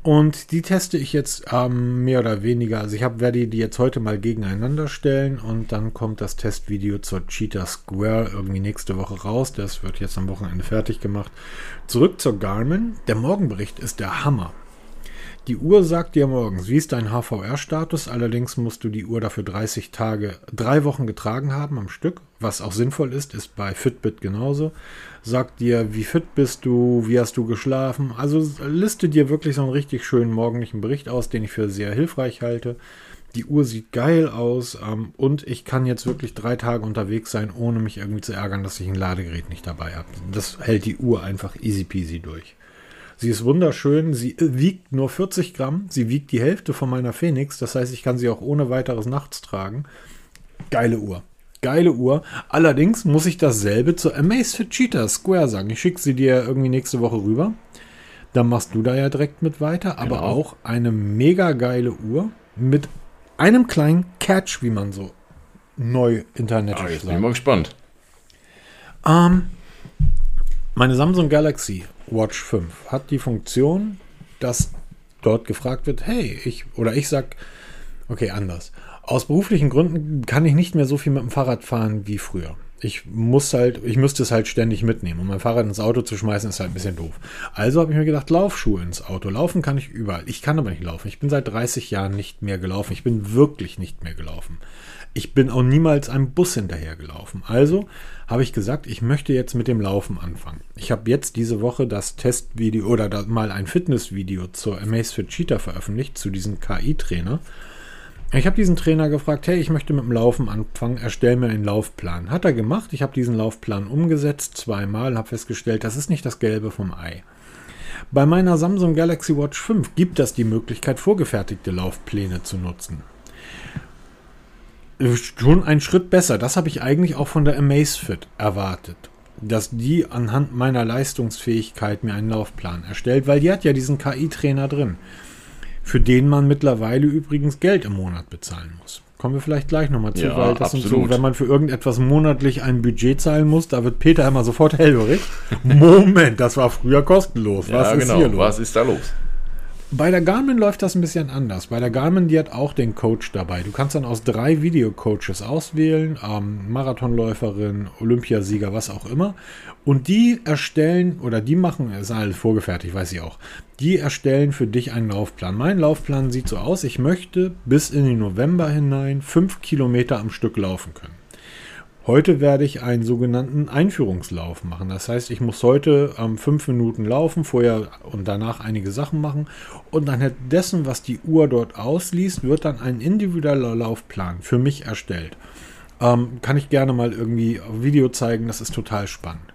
Und die teste ich jetzt ähm, mehr oder weniger. Also ich hab, werde die jetzt heute mal gegeneinander stellen und dann kommt das Testvideo zur Cheetah Square irgendwie nächste Woche raus. Das wird jetzt am Wochenende fertig gemacht. Zurück zur Garmin. Der Morgenbericht ist der Hammer. Die Uhr sagt dir morgens, wie ist dein HVR-Status. Allerdings musst du die Uhr dafür 30 Tage, drei Wochen getragen haben am Stück. Was auch sinnvoll ist, ist bei Fitbit genauso. Sagt dir, wie fit bist du, wie hast du geschlafen. Also liste dir wirklich so einen richtig schönen morgendlichen Bericht aus, den ich für sehr hilfreich halte. Die Uhr sieht geil aus ähm, und ich kann jetzt wirklich drei Tage unterwegs sein, ohne mich irgendwie zu ärgern, dass ich ein Ladegerät nicht dabei habe. Das hält die Uhr einfach easy peasy durch. Sie ist wunderschön. Sie äh, wiegt nur 40 Gramm. Sie wiegt die Hälfte von meiner Phoenix. Das heißt, ich kann sie auch ohne weiteres nachts tragen. Geile Uhr. Geile Uhr. Allerdings muss ich dasselbe zur Amazfit Cheetah Square sagen. Ich schicke sie dir irgendwie nächste Woche rüber. Dann machst du da ja direkt mit weiter. Aber genau. auch eine mega geile Uhr mit einem kleinen Catch, wie man so neu internetisch ah, jetzt sagt. Bin ich mal gespannt. Ähm, meine Samsung Galaxy Watch 5 hat die Funktion, dass dort gefragt wird, hey, ich oder ich sag, okay, anders. Aus beruflichen Gründen kann ich nicht mehr so viel mit dem Fahrrad fahren wie früher. Ich muss halt, ich müsste es halt ständig mitnehmen. Und mein Fahrrad ins Auto zu schmeißen, ist halt ein bisschen doof. Also habe ich mir gedacht, Laufschuhe ins Auto. Laufen kann ich überall. Ich kann aber nicht laufen. Ich bin seit 30 Jahren nicht mehr gelaufen. Ich bin wirklich nicht mehr gelaufen. Ich bin auch niemals einem Bus hinterhergelaufen. Also habe ich gesagt, ich möchte jetzt mit dem Laufen anfangen. Ich habe jetzt diese Woche das Testvideo oder da mal ein Fitnessvideo zur Amazfit Cheetah veröffentlicht, zu diesem KI-Trainer. Ich habe diesen Trainer gefragt, hey, ich möchte mit dem Laufen anfangen, erstell mir einen Laufplan. Hat er gemacht, ich habe diesen Laufplan umgesetzt, zweimal, habe festgestellt, das ist nicht das Gelbe vom Ei. Bei meiner Samsung Galaxy Watch 5 gibt es die Möglichkeit, vorgefertigte Laufpläne zu nutzen schon ein Schritt besser. Das habe ich eigentlich auch von der Amazfit erwartet. Dass die anhand meiner Leistungsfähigkeit mir einen Laufplan erstellt, weil die hat ja diesen KI-Trainer drin, für den man mittlerweile übrigens Geld im Monat bezahlen muss. Kommen wir vielleicht gleich nochmal zu, ja, weil das absolut. sind so, wenn man für irgendetwas monatlich ein Budget zahlen muss, da wird Peter immer sofort hellhörig. Moment, das war früher kostenlos. Was ja, ist genau. hier los? Was ist da los? Bei der Garmin läuft das ein bisschen anders. Bei der Garmin, die hat auch den Coach dabei. Du kannst dann aus drei Videocoaches auswählen, ähm, Marathonläuferin, Olympiasieger, was auch immer. Und die erstellen, oder die machen, ist alles vorgefertigt, weiß ich auch, die erstellen für dich einen Laufplan. Mein Laufplan sieht so aus, ich möchte bis in den November hinein fünf Kilometer am Stück laufen können. Heute werde ich einen sogenannten Einführungslauf machen. Das heißt, ich muss heute ähm, fünf Minuten laufen, vorher und danach einige Sachen machen. Und anhand dessen, was die Uhr dort ausliest, wird dann ein individueller Laufplan für mich erstellt. Ähm, kann ich gerne mal irgendwie auf Video zeigen, das ist total spannend.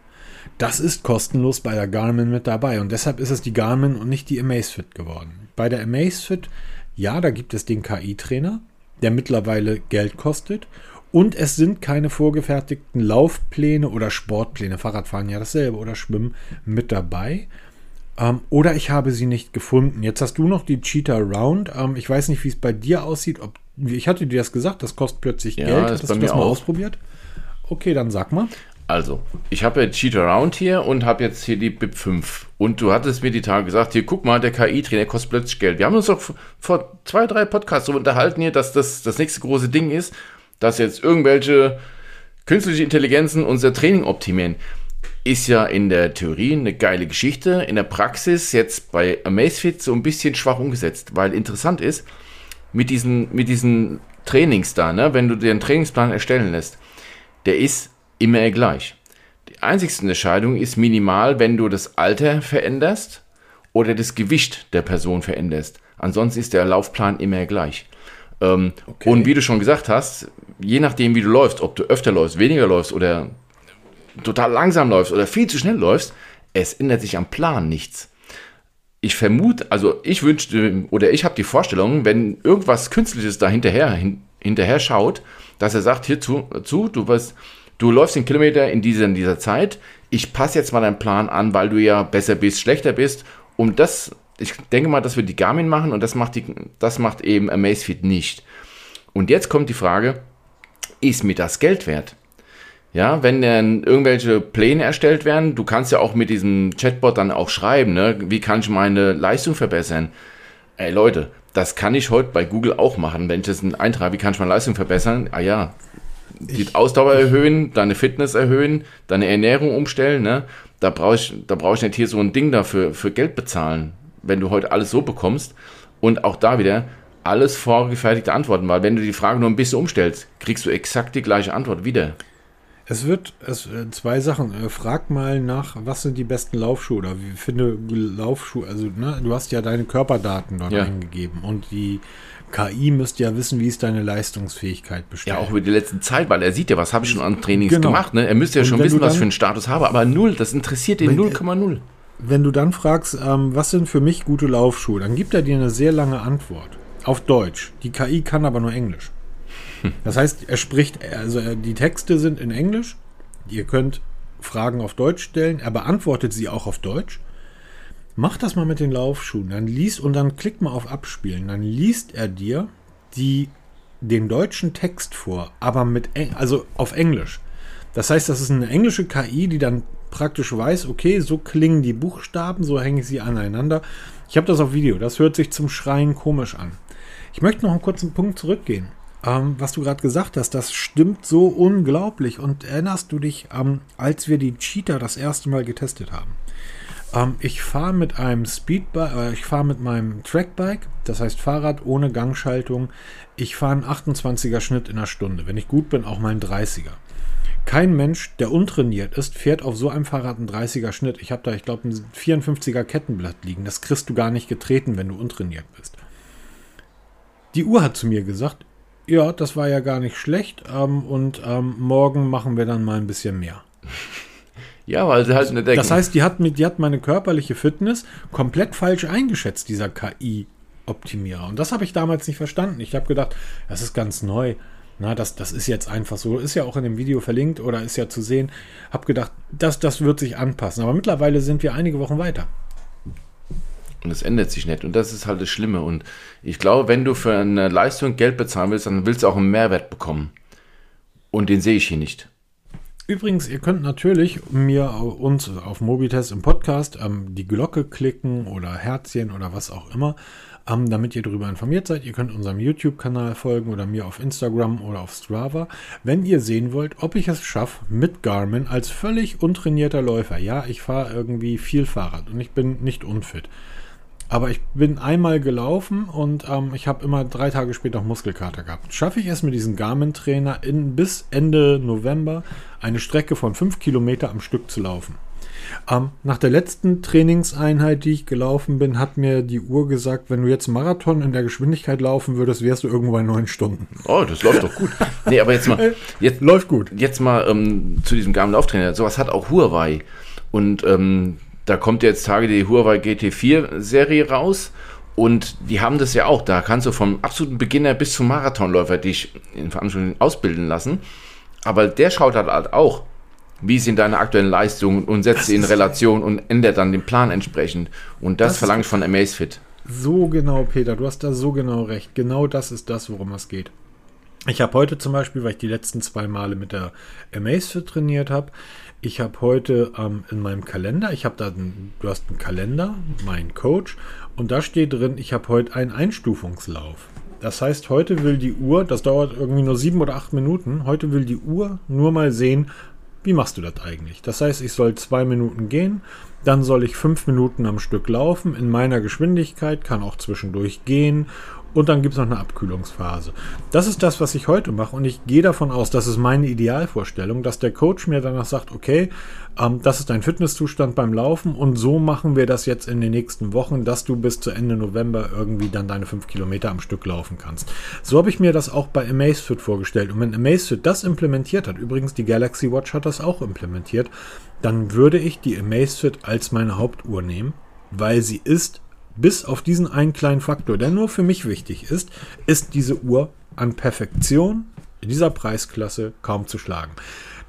Das ist kostenlos bei der Garmin mit dabei und deshalb ist es die Garmin und nicht die Amazfit geworden. Bei der Amazfit, ja, da gibt es den KI-Trainer, der mittlerweile Geld kostet und es sind keine vorgefertigten Laufpläne oder Sportpläne, Fahrradfahren ja dasselbe oder Schwimmen mit dabei. Ähm, oder ich habe sie nicht gefunden. Jetzt hast du noch die Cheetah Round. Ähm, ich weiß nicht, wie es bei dir aussieht. Ob, ich hatte dir das gesagt, das kostet plötzlich ja, Geld. Hast du das mal auch. ausprobiert? Okay, dann sag mal. Also, ich habe ja Cheetah Round hier und habe jetzt hier die BIP 5. Und du hattest mir die Tage gesagt, hier guck mal, der KI-Trainer kostet plötzlich Geld. Wir haben uns doch vor zwei, drei Podcasts so unterhalten hier, dass das das nächste große Ding ist dass jetzt irgendwelche künstliche Intelligenzen unser Training optimieren, ist ja in der Theorie eine geile Geschichte. In der Praxis jetzt bei Amazfit so ein bisschen schwach umgesetzt, weil interessant ist, mit diesen, mit diesen Trainings da, ne, wenn du dir einen Trainingsplan erstellen lässt, der ist immer gleich. Die einzigste Unterscheidung ist minimal, wenn du das Alter veränderst oder das Gewicht der Person veränderst. Ansonsten ist der Laufplan immer gleich. Ähm, okay. Und wie du schon gesagt hast, je nachdem, wie du läufst, ob du öfter läufst, weniger läufst oder total langsam läufst oder viel zu schnell läufst, es ändert sich am Plan nichts. Ich vermute, also ich wünschte oder ich habe die Vorstellung, wenn irgendwas Künstliches da hinterher, hin, hinterher schaut, dass er sagt, hierzu, zu, du, wirst, du läufst den Kilometer in dieser, in dieser Zeit, ich passe jetzt mal deinen Plan an, weil du ja besser bist, schlechter bist, um das ich denke mal, das wird die Garmin machen und das macht, die, das macht eben Amazfit nicht. Und jetzt kommt die Frage, ist mir das Geld wert? Ja, wenn dann irgendwelche Pläne erstellt werden, du kannst ja auch mit diesem Chatbot dann auch schreiben, ne? wie kann ich meine Leistung verbessern? Ey Leute, das kann ich heute bei Google auch machen, wenn ich das eintrage, wie kann ich meine Leistung verbessern? Ah ja, die ich, Ausdauer erhöhen, deine Fitness erhöhen, deine Ernährung umstellen, ne? Da brauche ich, da brauche ich nicht hier so ein Ding dafür für Geld bezahlen wenn du heute alles so bekommst. Und auch da wieder alles vorgefertigte Antworten, weil wenn du die Frage nur ein bisschen umstellst, kriegst du exakt die gleiche Antwort wieder. Es wird es, äh, zwei Sachen. Äh, frag mal nach, was sind die besten Laufschuhe oder wie finde Laufschuhe. Also, ne, du hast ja deine Körperdaten dort Ja. eingegeben und die KI müsste ja wissen, wie ist deine Leistungsfähigkeit bestellt. Ja, auch über die letzte Zeit, weil er sieht ja, was habe ich schon an Trainings Genau. gemacht. Ne? Er müsste ja Und schon wissen, was ich für einen Status habe, aber null, das interessiert ihn Wenn- 0,0. Wenn du dann fragst, ähm, was sind für mich gute Laufschuhe, dann gibt er dir eine sehr lange Antwort. Auf Deutsch. Die KI kann aber nur Englisch. Das heißt, er spricht, also die Texte sind in Englisch. Ihr könnt Fragen auf Deutsch stellen. Er beantwortet sie auch auf Deutsch. Mach das mal mit den Laufschuhen. Dann liest und dann klick mal auf Abspielen. Dann liest er dir die, den deutschen Text vor, aber mit, also auf Englisch. Das heißt, das ist eine englische KI, die dann praktisch weiß, okay, so klingen die Buchstaben, so hänge ich sie aneinander. Ich habe das auf Video, das hört sich zum Schreien komisch an. Ich möchte noch einen kurzen Punkt zurückgehen. Ähm, was du gerade gesagt hast, das stimmt so unglaublich. Und erinnerst du dich, ähm, als wir die Cheetah das erste Mal getestet haben? Ähm, ich fahre mit einem Speedbike, äh, ich fahre mit meinem Trackbike, das heißt Fahrrad ohne Gangschaltung. Ich fahre einen 28er Schnitt in einer Stunde. Wenn ich gut bin, auch mal einen 30er. Kein Mensch, der untrainiert ist, fährt auf so einem Fahrrad einen 30er Schnitt. Ich habe da, ich glaube, ein 54er Kettenblatt liegen. Das kriegst du gar nicht getreten, wenn du untrainiert bist. Die Uhr hat zu mir gesagt, ja, das war ja gar nicht schlecht ähm, und ähm, morgen machen wir dann mal ein bisschen mehr. Ja, weil sie halt nicht denken. Das heißt, die hat, mit, die hat meine körperliche Fitness komplett falsch eingeschätzt, dieser KI-Optimierer. Und das habe ich damals nicht verstanden. Ich habe gedacht, das ist ganz neu. Na, das, das ist jetzt einfach so. Ist ja auch in dem Video verlinkt oder ist ja zu sehen. Habe gedacht, das, das wird sich anpassen. Aber mittlerweile sind wir einige Wochen weiter. Und es ändert sich nicht. Und das ist halt das Schlimme. Und ich glaube, wenn du für eine Leistung Geld bezahlen willst, dann willst du auch einen Mehrwert bekommen. Und den sehe ich hier nicht. Übrigens, ihr könnt natürlich mir uns auf Mobitest im Podcast ähm, die Glocke klicken oder Herzchen oder was auch immer, ähm, damit ihr darüber informiert seid. Ihr könnt unserem YouTube-Kanal folgen oder mir auf Instagram oder auf Strava, wenn ihr sehen wollt, ob ich es schaffe mit Garmin als völlig untrainierter Läufer. Ja, ich fahre irgendwie viel Fahrrad und ich bin nicht unfit. Aber ich bin einmal gelaufen und ähm, ich habe immer drei Tage später noch Muskelkater gehabt. Schaffe ich es mit diesem Garmin-Trainer in, bis Ende November eine Strecke von fünf Kilometer am Stück zu laufen? Ähm, nach der letzten Trainingseinheit, die ich gelaufen bin, hat mir die Uhr gesagt, wenn du jetzt Marathon in der Geschwindigkeit laufen würdest, wärst du irgendwo bei neun Stunden. Oh, das läuft doch gut. Nee, aber jetzt mal, jetzt, Läuft gut. jetzt mal ähm, zu diesem Garmin Lauftrainer. Sowas hat auch Huawei. Und ähm, da kommt jetzt Tage die Huawei GT4 Serie raus. Und die haben das ja auch. Da kannst du vom absoluten Beginner bis zum Marathonläufer dich in Veranstaltungen ausbilden lassen. Aber der schaut halt halt auch, wie sind deine aktuellen Leistungen und setzt sie in Relation und ändert dann den Plan entsprechend. Und das, Das ich von Amazfit. So genau, Peter, du hast da so genau recht. Genau das ist das, worum es geht. Ich habe heute zum Beispiel, weil ich die letzten zwei Male mit der Amazfit trainiert habe, ich habe heute ähm, in meinem Kalender, ich habe da, einen, du hast einen Kalender, mein Coach, und da steht drin, ich habe heute einen Einstufungslauf. Das heißt, heute will die Uhr, das dauert irgendwie nur sieben oder acht Minuten, heute will die Uhr nur mal sehen, wie machst du das eigentlich? Das heißt, ich soll zwei Minuten gehen, dann soll ich fünf Minuten am Stück laufen in meiner Geschwindigkeit, kann auch zwischendurch gehen und dann gibt es noch eine Abkühlungsphase. Das ist das, was ich heute mache und ich gehe davon aus, das ist meine Idealvorstellung, dass der Coach mir danach sagt, okay, ähm, das ist dein Fitnesszustand beim Laufen und so machen wir das jetzt in den nächsten Wochen, dass du bis zu Ende November irgendwie dann deine fünf Kilometer am Stück laufen kannst. So habe ich mir das auch bei Amazfit vorgestellt und wenn Amazfit das implementiert hat, übrigens die Galaxy Watch hat das auch implementiert, dann würde ich die Amazfit als meine Hauptuhr nehmen, weil sie ist bis auf diesen einen kleinen Faktor, der nur für mich wichtig ist, ist diese Uhr an Perfektion in dieser Preisklasse kaum zu schlagen.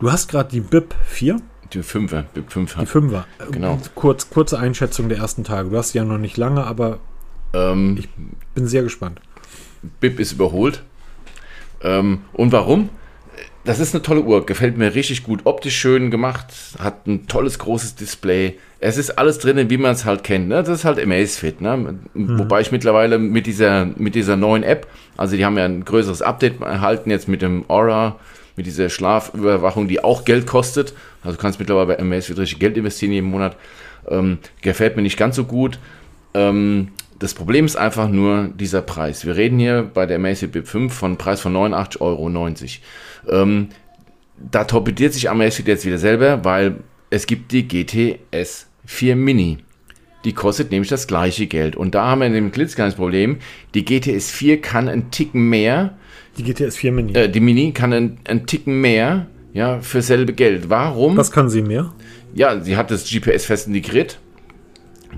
Du hast gerade die BIP 4, Die Fünfer, die Fünfer. die 5er. Genau. Kurz, kurze Einschätzung der ersten Tage. Du hast sie ja noch nicht lange, aber Ähm, ich bin sehr gespannt. Bip ist überholt. Ähm, und warum? Das ist eine tolle Uhr, gefällt mir richtig gut. Optisch schön gemacht, hat ein tolles großes Display. Es ist alles drinnen, wie man es halt kennt. Ne? Das ist halt Amazfit. Ne? Wobei ich mittlerweile mit dieser, mit dieser neuen App, also die haben ja ein größeres Update erhalten jetzt mit dem Aura, mit dieser Schlafüberwachung, die auch Geld kostet. Also du kannst mittlerweile bei Amazfit richtig Geld investieren jeden Monat. Ähm, gefällt mir nicht ganz so gut. Ähm, das Problem ist einfach nur dieser Preis. Wir reden hier bei der Amazfit Bip 5 von einem Preis von 89,90 Euro. Ähm, da torpediert sich Amazfit jetzt wieder selber, weil es gibt die GTS 4 Mini. Die kostet nämlich das gleiche Geld. Und da haben wir ein klitzekleines Problem. Die GTS 4 kann einen Ticken mehr. Die GTS 4 Mini. Äh, die Mini kann einen, einen Ticken mehr ja, für selbe Geld. Warum? Was kann sie mehr? Ja, sie hat das GPS fest integriert.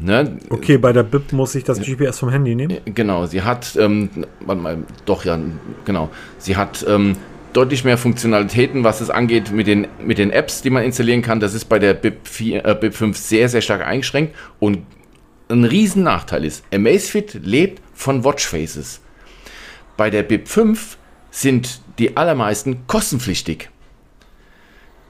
Ne? Okay, bei der BIP muss ich das GPS vom Handy nehmen? Genau, sie hat, ähm, warte mal, doch, ja, genau. Sie hat ähm, deutlich mehr Funktionalitäten, was es angeht mit den, mit den Apps, die man installieren kann. Das ist bei der BIP, 4, äh, BIP 5 sehr, sehr stark eingeschränkt. Und ein riesen Nachteil ist, Amazfit lebt von Watchfaces. Bei der BIP 5 sind die allermeisten kostenpflichtig.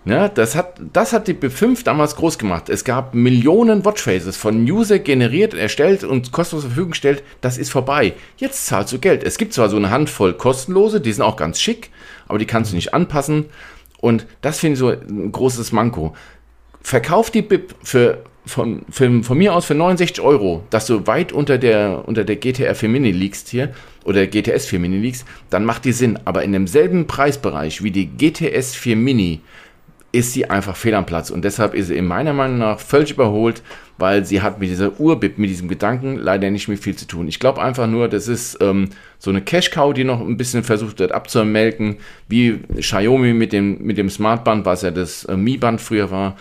Ja, das, hat, das hat die B5 damals groß gemacht. Es gab Millionen Watchfaces von User generiert, erstellt und kostenlos zur Verfügung gestellt. Das ist vorbei. Jetzt zahlst du Geld. Es gibt zwar so eine Handvoll kostenlose, die sind auch ganz schick, aber die kannst du nicht anpassen. Und das finde ich so ein großes Manko. Verkauf die BIP für, von, für, von mir aus für 69 Euro, dass du weit unter der, unter der GTR 4 Mini liegst hier oder GTS 4 Mini liegst, dann macht die Sinn. Aber in demselben Preisbereich wie die GTS 4 Mini ist sie einfach fehl am Platz. Und deshalb ist sie in meiner Meinung nach völlig überholt, weil sie hat mit dieser Urbib, mit diesem Gedanken leider nicht mehr viel zu tun. Ich glaube einfach nur, das ist ähm, so eine Cash-Cow, die noch ein bisschen versucht wird abzumelken, wie Xiaomi mit dem, mit dem Smartband, was ja das äh, Mi-Band früher war.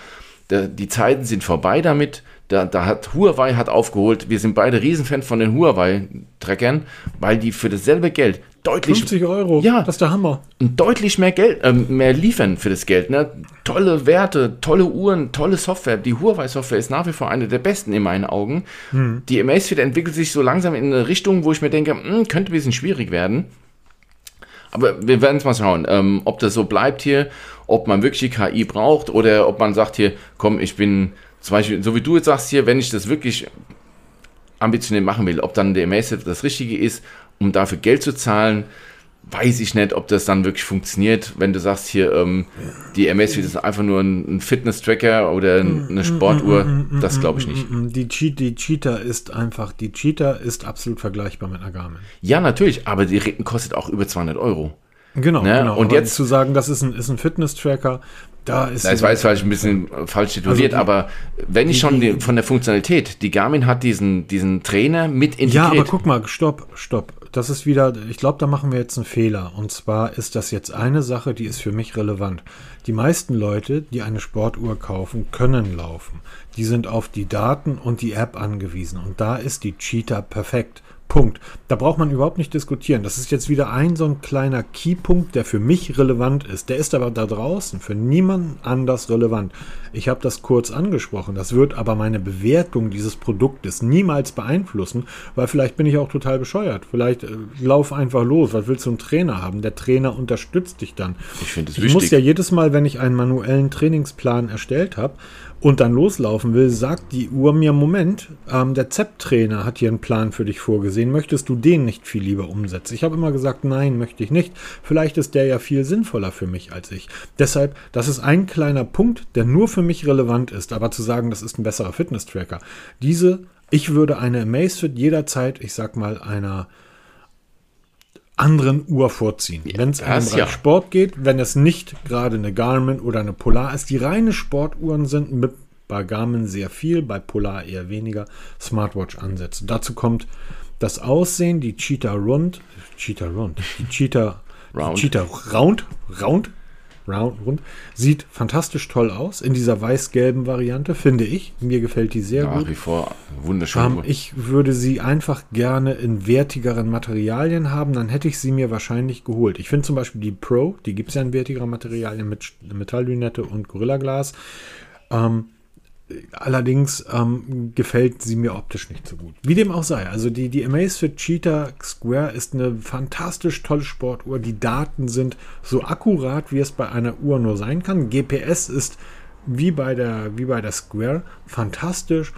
Da, die Zeiten sind vorbei damit. Da, da, hat Huawei hat aufgeholt. Wir sind beide Riesenfans von den Huawei-Treckern, weil die für dasselbe Geld deutlich 50 Euro. Ja, das ist der Hammer. Deutlich mehr Geld, äh, mehr liefern für das Geld. Ne? Tolle Werte, tolle Uhren, tolle Software. Die Huawei-Software ist nach wie vor eine der besten in meinen Augen. Hm. Die Amazfit entwickelt sich so langsam in eine Richtung, wo ich mir denke, mh, hm, könnte ein bisschen schwierig werden. Aber wir werden es mal schauen, ähm, ob das so bleibt hier, ob man wirklich die KI braucht oder ob man sagt hier, komm, ich bin zum Beispiel, so wie du jetzt sagst hier, wenn ich das wirklich ambitioniert machen will, ob dann der Amazfit das Richtige ist um dafür Geld zu zahlen, weiß ich nicht, ob das dann wirklich funktioniert, wenn du sagst hier, ähm, die MS ist einfach nur ein, Fitness-Tracker oder eine Sportuhr. Das glaube ich nicht. Die, Che die Cheetah ist einfach, die Cheetah ist absolut vergleichbar mit einer Garmin. Ja, natürlich, aber die kostet auch über 200 Euro. Genau, ne? genau. Und jetzt zu sagen, das ist ein, ist ein Fitness-Tracker, da ist. Das war jetzt vielleicht ein bisschen falsch tituliert, also aber wenn ich schon die, von der Funktionalität, die Garmin hat diesen, diesen Trainer mit integriert. Ja, aber guck mal, stopp, stopp. Das ist wieder, ich glaube, da machen wir jetzt einen Fehler. Und zwar ist das jetzt eine Sache, die ist für mich relevant. Die meisten Leute, die eine Sportuhr kaufen, können laufen. Die sind auf die Daten und die App angewiesen. Und da ist die Cheetah perfekt. Punkt. Da braucht man überhaupt nicht diskutieren. Das ist jetzt wieder ein so ein kleiner Keypunkt, der für mich relevant ist. Der ist aber da draußen für niemanden anders relevant. Ich habe das kurz angesprochen. Das wird aber meine Bewertung dieses Produktes niemals beeinflussen, weil vielleicht bin ich auch total bescheuert. Vielleicht äh, lauf einfach los. Was willst du einen Trainer haben? Der Trainer unterstützt dich dann. Ich finde es wichtig. Ich muss ja jedes Mal, wenn ich einen manuellen Trainingsplan erstellt habe, und dann loslaufen will, sagt die Uhr mir, Moment, ähm, der ZEP-Trainer hat hier einen Plan für dich vorgesehen. Möchtest du den nicht viel lieber umsetzen? Ich habe immer gesagt, nein, möchte ich nicht. Vielleicht ist der ja viel sinnvoller für mich als ich. Deshalb, das ist ein kleiner Punkt, der nur für mich relevant ist. Aber zu sagen, das ist ein besserer Fitness-Tracker. Diese, ich würde eine Amazfit jederzeit, ich sag mal, einer anderen Uhr vorziehen. Ja, wenn es um ja. Sport geht, wenn es nicht gerade eine Garmin oder eine Polar ist, die reine Sportuhren sind mit bei Garmin sehr viel, bei Polar eher weniger Smartwatch ansetzen. Dazu kommt das Aussehen, die Cheetah Rund, Cheetah Rund, die Cheetah Round. Die Cheetah Round, Round, round, rund. Sieht fantastisch toll aus in dieser weiß-gelben Variante, finde ich. Mir gefällt die sehr Nach gut. Nach wie vor wunderschön. Ähm, ich würde sie einfach gerne in wertigeren Materialien haben, dann hätte ich sie mir wahrscheinlich geholt. Ich finde zum Beispiel die Pro, die gibt es ja in wertigeren Materialien mit Metalllünette und Gorilla-Glas. Ähm, Allerdings ähm, gefällt sie mir optisch nicht so gut. Wie dem auch sei. Also die, die Amazfit Cheetah Square ist eine fantastisch tolle Sportuhr. Die Daten sind so akkurat, wie es bei einer Uhr nur sein kann. GPS ist wie bei der, wie bei der Square fantastisch.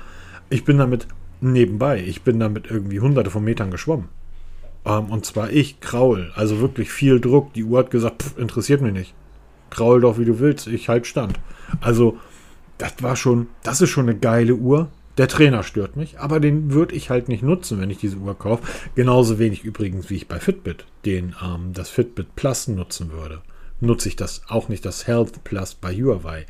Ich bin damit nebenbei, ich bin damit irgendwie hunderte von Metern geschwommen. Ähm, und zwar ich, Kraul. Also wirklich viel Druck. Die Uhr hat gesagt, pff, interessiert mich nicht. Kraul doch wie du willst, ich halt stand. Also das war schon, das ist schon eine geile Uhr. Der Trainer stört mich, aber den würde ich halt nicht nutzen, wenn ich diese Uhr kaufe. Genauso wenig übrigens, wie ich bei Fitbit den ähm, das Fitbit Plus nutzen würde. Nutze ich das auch nicht, das Health Plus bei Huawei.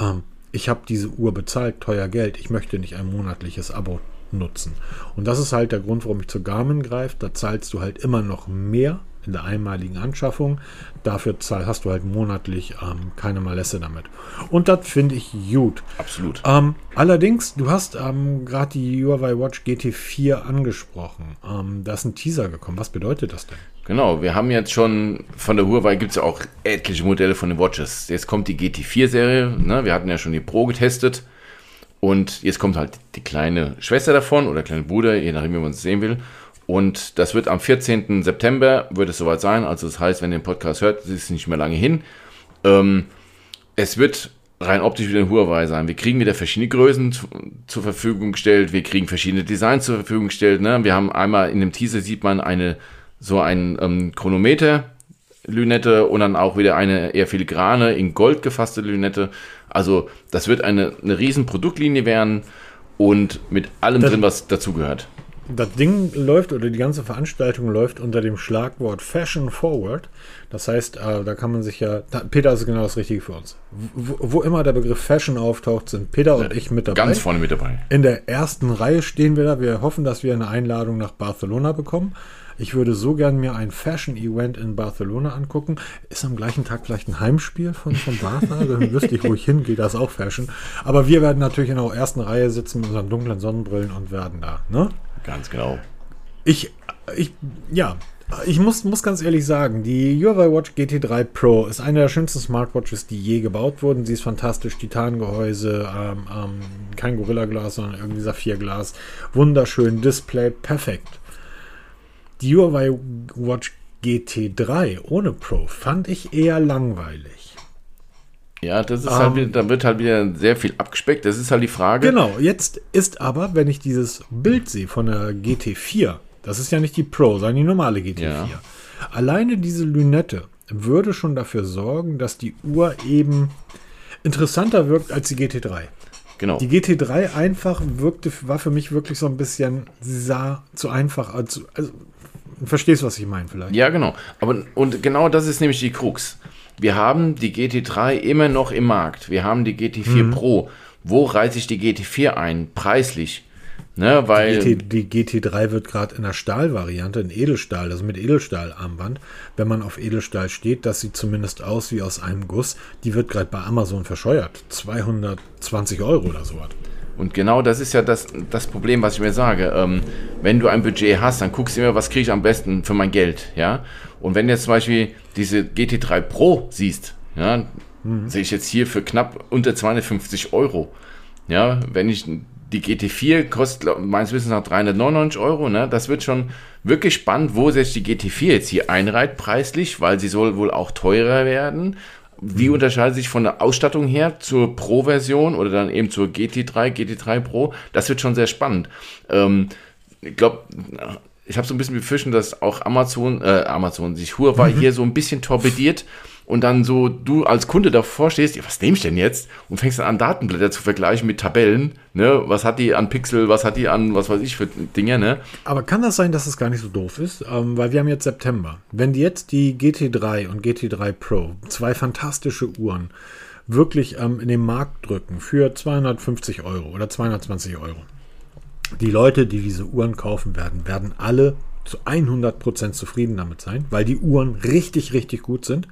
Ähm, ich habe diese Uhr bezahlt, teuer Geld. Ich möchte nicht ein monatliches Abo nutzen. Und das ist halt der Grund, warum ich zu Garmin greife. Da zahlst du halt immer noch mehr in der einmaligen Anschaffung. Dafür hast du halt monatlich ähm, keine Malesse damit. Und das finde ich gut. Absolut. Ähm, allerdings, du hast ähm, gerade die Huawei Watch GT4 angesprochen. Ähm, da ist ein Teaser gekommen. Was bedeutet das denn? Genau, wir haben jetzt schon von der Huawei gibt es ja auch etliche Modelle von den Watches. Jetzt kommt die GT4-Serie. Ne? Wir hatten ja schon die Pro getestet. Und jetzt kommt halt die kleine Schwester davon oder kleine Bruder, je nachdem, wie man es sehen will. Und das wird am 14. September, wird es soweit sein. Also das heißt, wenn ihr den Podcast hört, ist es nicht mehr lange hin. Ähm, es wird rein optisch wieder ein Huawei sein. Wir kriegen wieder verschiedene Größen zu, zur Verfügung gestellt. Wir kriegen verschiedene Designs zur Verfügung gestellt. Ne? Wir haben einmal in dem Teaser sieht man eine so ein ähm, Chronometer Lünette und dann auch wieder eine eher filigrane, in Gold gefasste Lünette. Also das wird eine, eine riesen Produktlinie werden und mit allem das, drin, was dazugehört. Das Ding läuft oder die ganze Veranstaltung läuft unter dem Schlagwort Fashion Forward. Das heißt, äh, da kann man sich ja. Da, Peter ist genau das Richtige für uns. Wo, wo, immer der Begriff Fashion auftaucht, sind Peter und ich mit dabei. Ganz vorne mit dabei. In der ersten Reihe stehen wir da. Wir hoffen, dass wir eine Einladung nach Barcelona bekommen. Ich würde so gern mir ein Fashion-Event in Barcelona angucken. Ist am gleichen Tag vielleicht ein Heimspiel von, von Barca? Dann wüsste ich, wo ich hingehe. Das ist auch Fashion. Aber wir werden natürlich in der ersten Reihe sitzen mit unseren dunklen Sonnenbrillen und werden da. Ne? Ganz genau. Ich, ich, ja, ich muss, muss ganz ehrlich sagen, die Huawei Watch GT3 Pro ist eine der schönsten Smartwatches, die je gebaut wurden. Sie ist fantastisch, Titangehäuse, ähm, ähm, kein Gorilla-Glas, sondern irgendwie Saphirglas. Wunderschön, Display, perfekt. Die Huawei Watch GT3 ohne Pro fand ich eher langweilig. Ja, das ist halt ähm. wieder, da wird halt wieder sehr viel abgespeckt. Das ist halt die Frage. Genau, jetzt ist aber, wenn ich dieses Bild sehe von der GT4, das ist ja nicht die Pro, sondern die normale GT4. Ja. Alleine diese Lünette würde schon dafür sorgen, dass die Uhr eben interessanter wirkt als die GT3. Genau. Die GT3 einfach wirkte, war für mich wirklich so ein bisschen, sie sah zu einfach, also, also verstehst, was ich meine vielleicht. Ja, genau. Aber, und genau das ist nämlich die Krux. Wir haben die GT3 immer noch im Markt. Wir haben die GT4 mhm. Pro. Wo reiße ich die GT4 ein? Preislich. Ne, weil die, GT, die GT3 wird gerade in der Stahlvariante, in Edelstahl, also mit Edelstahlarmband. Wenn man auf Edelstahl steht, das sieht zumindest aus wie aus einem Guss. Die wird gerade bei Amazon verscheuert. 220 Euro oder sowas. Und genau das ist ja das, das Problem, was ich mir sage. Ähm, wenn du ein Budget hast, dann guckst du immer, was kriege ich am besten für mein Geld. Ja? Und wenn du jetzt zum Beispiel diese GT3 Pro siehst, ja, mhm. sehe ich jetzt hier für knapp unter 250 Euro. Ja, wenn ich die GT4 kostet meines Wissens nach 399 Euro. Ne? Das wird schon wirklich spannend, wo sich die GT4 jetzt hier einreiht preislich, weil sie soll wohl auch teurer werden. Wie mhm. unterscheidet sich von der Ausstattung her zur Pro-Version oder dann eben zur GT3, GT3 Pro? Das wird schon sehr spannend. Ähm, ich glaube, ich habe so ein bisschen befürchten, dass auch Amazon, äh, Amazon, sich Huawei hier so ein bisschen torpediert und dann so du als Kunde davor stehst, ja, was nehme ich denn jetzt? Und fängst dann an, Datenblätter zu vergleichen mit Tabellen, ne? Was hat die an Pixel, was hat die an, was weiß ich für Dinge, ne? Aber kann das sein, dass es gar nicht so doof ist? Ähm, weil wir haben jetzt September. Wenn die jetzt die GT3 und GT3 Pro, zwei fantastische Uhren, wirklich ähm, in den Markt drücken für 250 Euro oder 220 Euro. Die Leute, die diese Uhren kaufen werden, werden alle zu 100% zufrieden damit sein, weil die Uhren richtig, richtig gut sind.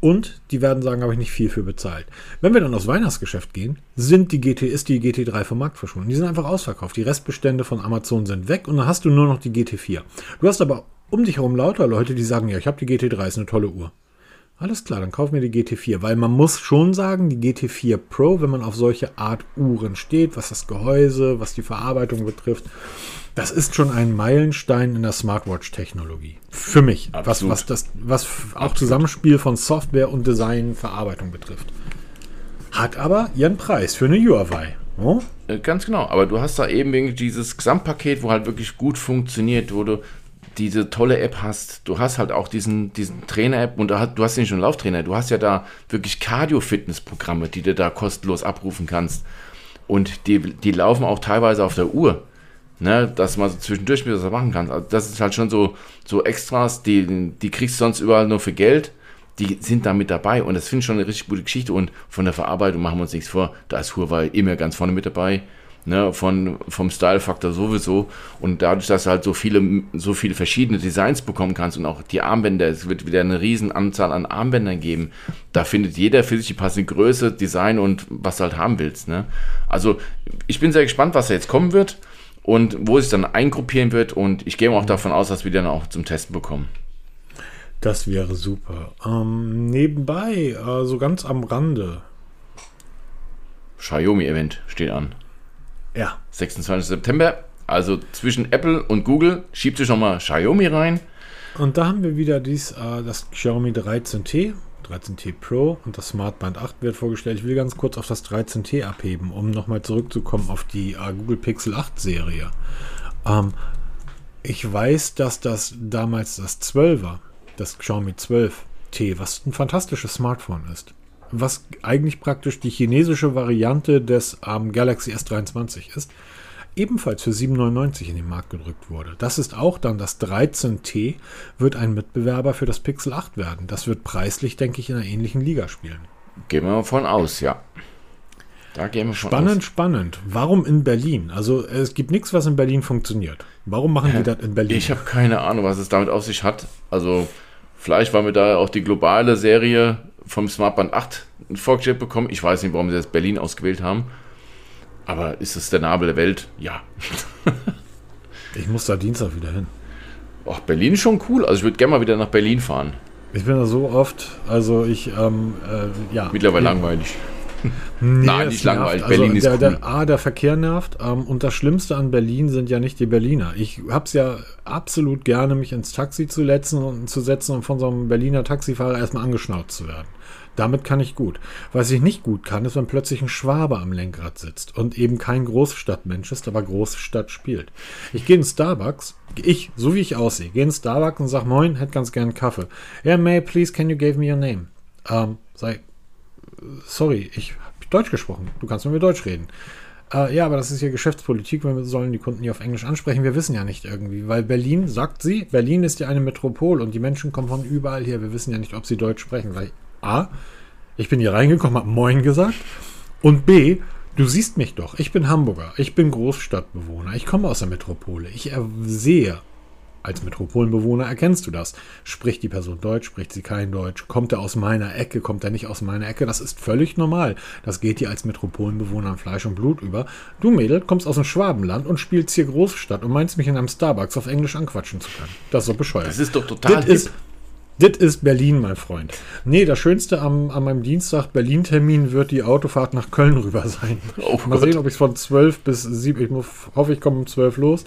Und die werden sagen, habe ich nicht viel für bezahlt. Wenn wir dann aufs Weihnachtsgeschäft gehen, sind die GT, ist die GT3 vom Markt verschwunden. Die sind einfach ausverkauft. Die Restbestände von Amazon sind weg und dann hast du nur noch die GT4. Du hast aber um dich herum lauter Leute, die sagen, ja, ich habe die GT3, ist eine tolle Uhr. Alles klar, dann kauf mir die GT4, weil man muss schon sagen, die GT4 Pro, wenn man auf solche Art Uhren steht, was das Gehäuse, was die Verarbeitung betrifft, das ist schon ein Meilenstein in der Smartwatch-Technologie. Für mich. Was, was, das, was auch Absolut. Zusammenspiel von Software und Design, Verarbeitung betrifft. Hat aber ihren Preis für eine Huawei. Oh? Ganz genau, aber du hast da eben dieses Gesamtpaket, wo halt wirklich gut funktioniert, wo du diese tolle App hast. Du hast halt auch diesen, diesen Trainer-App und du hast nicht nur Lauftrainer, du hast ja da wirklich Cardio-Fitness-Programme, die du da kostenlos abrufen kannst. Und die, die laufen auch teilweise auf der Uhr. Ne, dass man so zwischendurch wieder was machen kann. Also das ist halt schon so, so Extras, die, die kriegst du sonst überall nur für Geld. Die sind da mit dabei und das finde ich schon eine richtig gute Geschichte. Und von der Verarbeitung machen wir uns nichts vor. Da ist Huawei immer ganz vorne mit dabei. Ne, von, vom Style-Faktor sowieso. Und dadurch, dass du halt so viele, so viele verschiedene Designs bekommen kannst und auch die Armbänder, es wird wieder eine riesen Anzahl an Armbändern geben. Da findet jeder für sich die passende Größe, Design und was du halt haben willst. Ne? Also ich bin sehr gespannt, was da jetzt kommen wird und wo es sich dann eingruppieren wird. Und ich gehe auch davon aus, dass wir dann auch zum Testen bekommen. Das wäre super. Ähm, nebenbei, äh, so also ganz am Rande. Xiaomi-Event steht an. Ja. 26. September. Also zwischen Apple und Google schiebt sich nochmal Xiaomi rein. Und da haben wir wieder dies, äh, das Xiaomi 13T. 13T Pro und das Smartband 8 wird vorgestellt. Ich will ganz kurz auf das 13T abheben, um nochmal zurückzukommen auf die äh, Google Pixel 8 Serie. Ähm, ich weiß, dass das damals das 12er, das Xiaomi 12T, was ein fantastisches Smartphone ist, was eigentlich praktisch die chinesische Variante des ähm, Galaxy S23 ist, ebenfalls für 7,99 in den Markt gedrückt wurde. Das ist auch dann das 13T, wird ein Mitbewerber für das Pixel 8 werden. Das wird preislich, denke ich, in einer ähnlichen Liga spielen. Gehen wir mal von aus, ja. Da gehen wir von spannend, aus. spannend. Warum in Berlin? Also es gibt nichts, was in Berlin funktioniert. Warum machen die das in Berlin? Ich habe keine Ahnung, was es damit auf sich hat. Also vielleicht, weil wir da auch die globale Serie vom Smartband 8 vorgestellt bekommen. Ich weiß nicht, warum sie das Berlin ausgewählt haben. Aber ist es der Nabel der Welt? Ja. ich muss da Dienstag wieder hin. Ach, Berlin ist schon cool. Also ich würde gerne mal wieder nach Berlin fahren. Ich bin da so oft, also ich, ähm, äh, ja. Mittlerweile langweilig. Nee, Nein, nicht langweilig. Also Berlin der, ist cool. Der, A, der Verkehr nervt. Ähm, und das Schlimmste an Berlin sind ja nicht die Berliner. Ich habe es ja absolut gerne, mich ins Taxi zu, letzen und, zu setzen und von so einem Berliner Taxifahrer erstmal angeschnauzt zu werden. Damit kann ich gut. Was ich nicht gut kann, ist, wenn plötzlich ein Schwabe am Lenkrad sitzt und eben kein Großstadtmensch ist, aber Großstadt spielt. Ich gehe in Starbucks, ich, so wie ich aussehe, gehe in Starbucks und sage, moin, hätte ganz gern Kaffee. Ja, yeah, May, please, can you give me your name? Ähm, sei, sorry, ich habe Deutsch gesprochen. Du kannst mit mir Deutsch reden. Äh, ja, aber das ist ja Geschäftspolitik, wir sollen die Kunden hier auf Englisch ansprechen. Wir wissen ja nicht irgendwie, weil Berlin, sagt sie, Berlin ist ja eine Metropol und die Menschen kommen von überall her. Wir wissen ja nicht, ob sie Deutsch sprechen, weil A, ich bin hier reingekommen, habe Moin gesagt. Und B, du siehst mich doch. Ich bin Hamburger. Ich bin Großstadtbewohner. Ich komme aus der Metropole. Ich sehe, als Metropolenbewohner erkennst du das. Spricht die Person Deutsch, spricht sie kein Deutsch? Kommt er aus meiner Ecke, kommt er nicht aus meiner Ecke? Das ist völlig normal. Das geht dir als Metropolenbewohner an Fleisch und Blut über. Du Mädel kommst aus dem Schwabenland und spielst hier Großstadt und meinst mich in einem Starbucks auf Englisch anquatschen zu können. Das ist doch bescheuert. Das ist doch total. Das ist, das ist Berlin, mein Freund. Nee, das Schönste am, an meinem Dienstag Berlin-Termin wird die Autofahrt nach Köln rüber sein. Oh Mal Gott. sehen, ob ich es von 12 bis 7, ich hoffe, ich komme um 12 los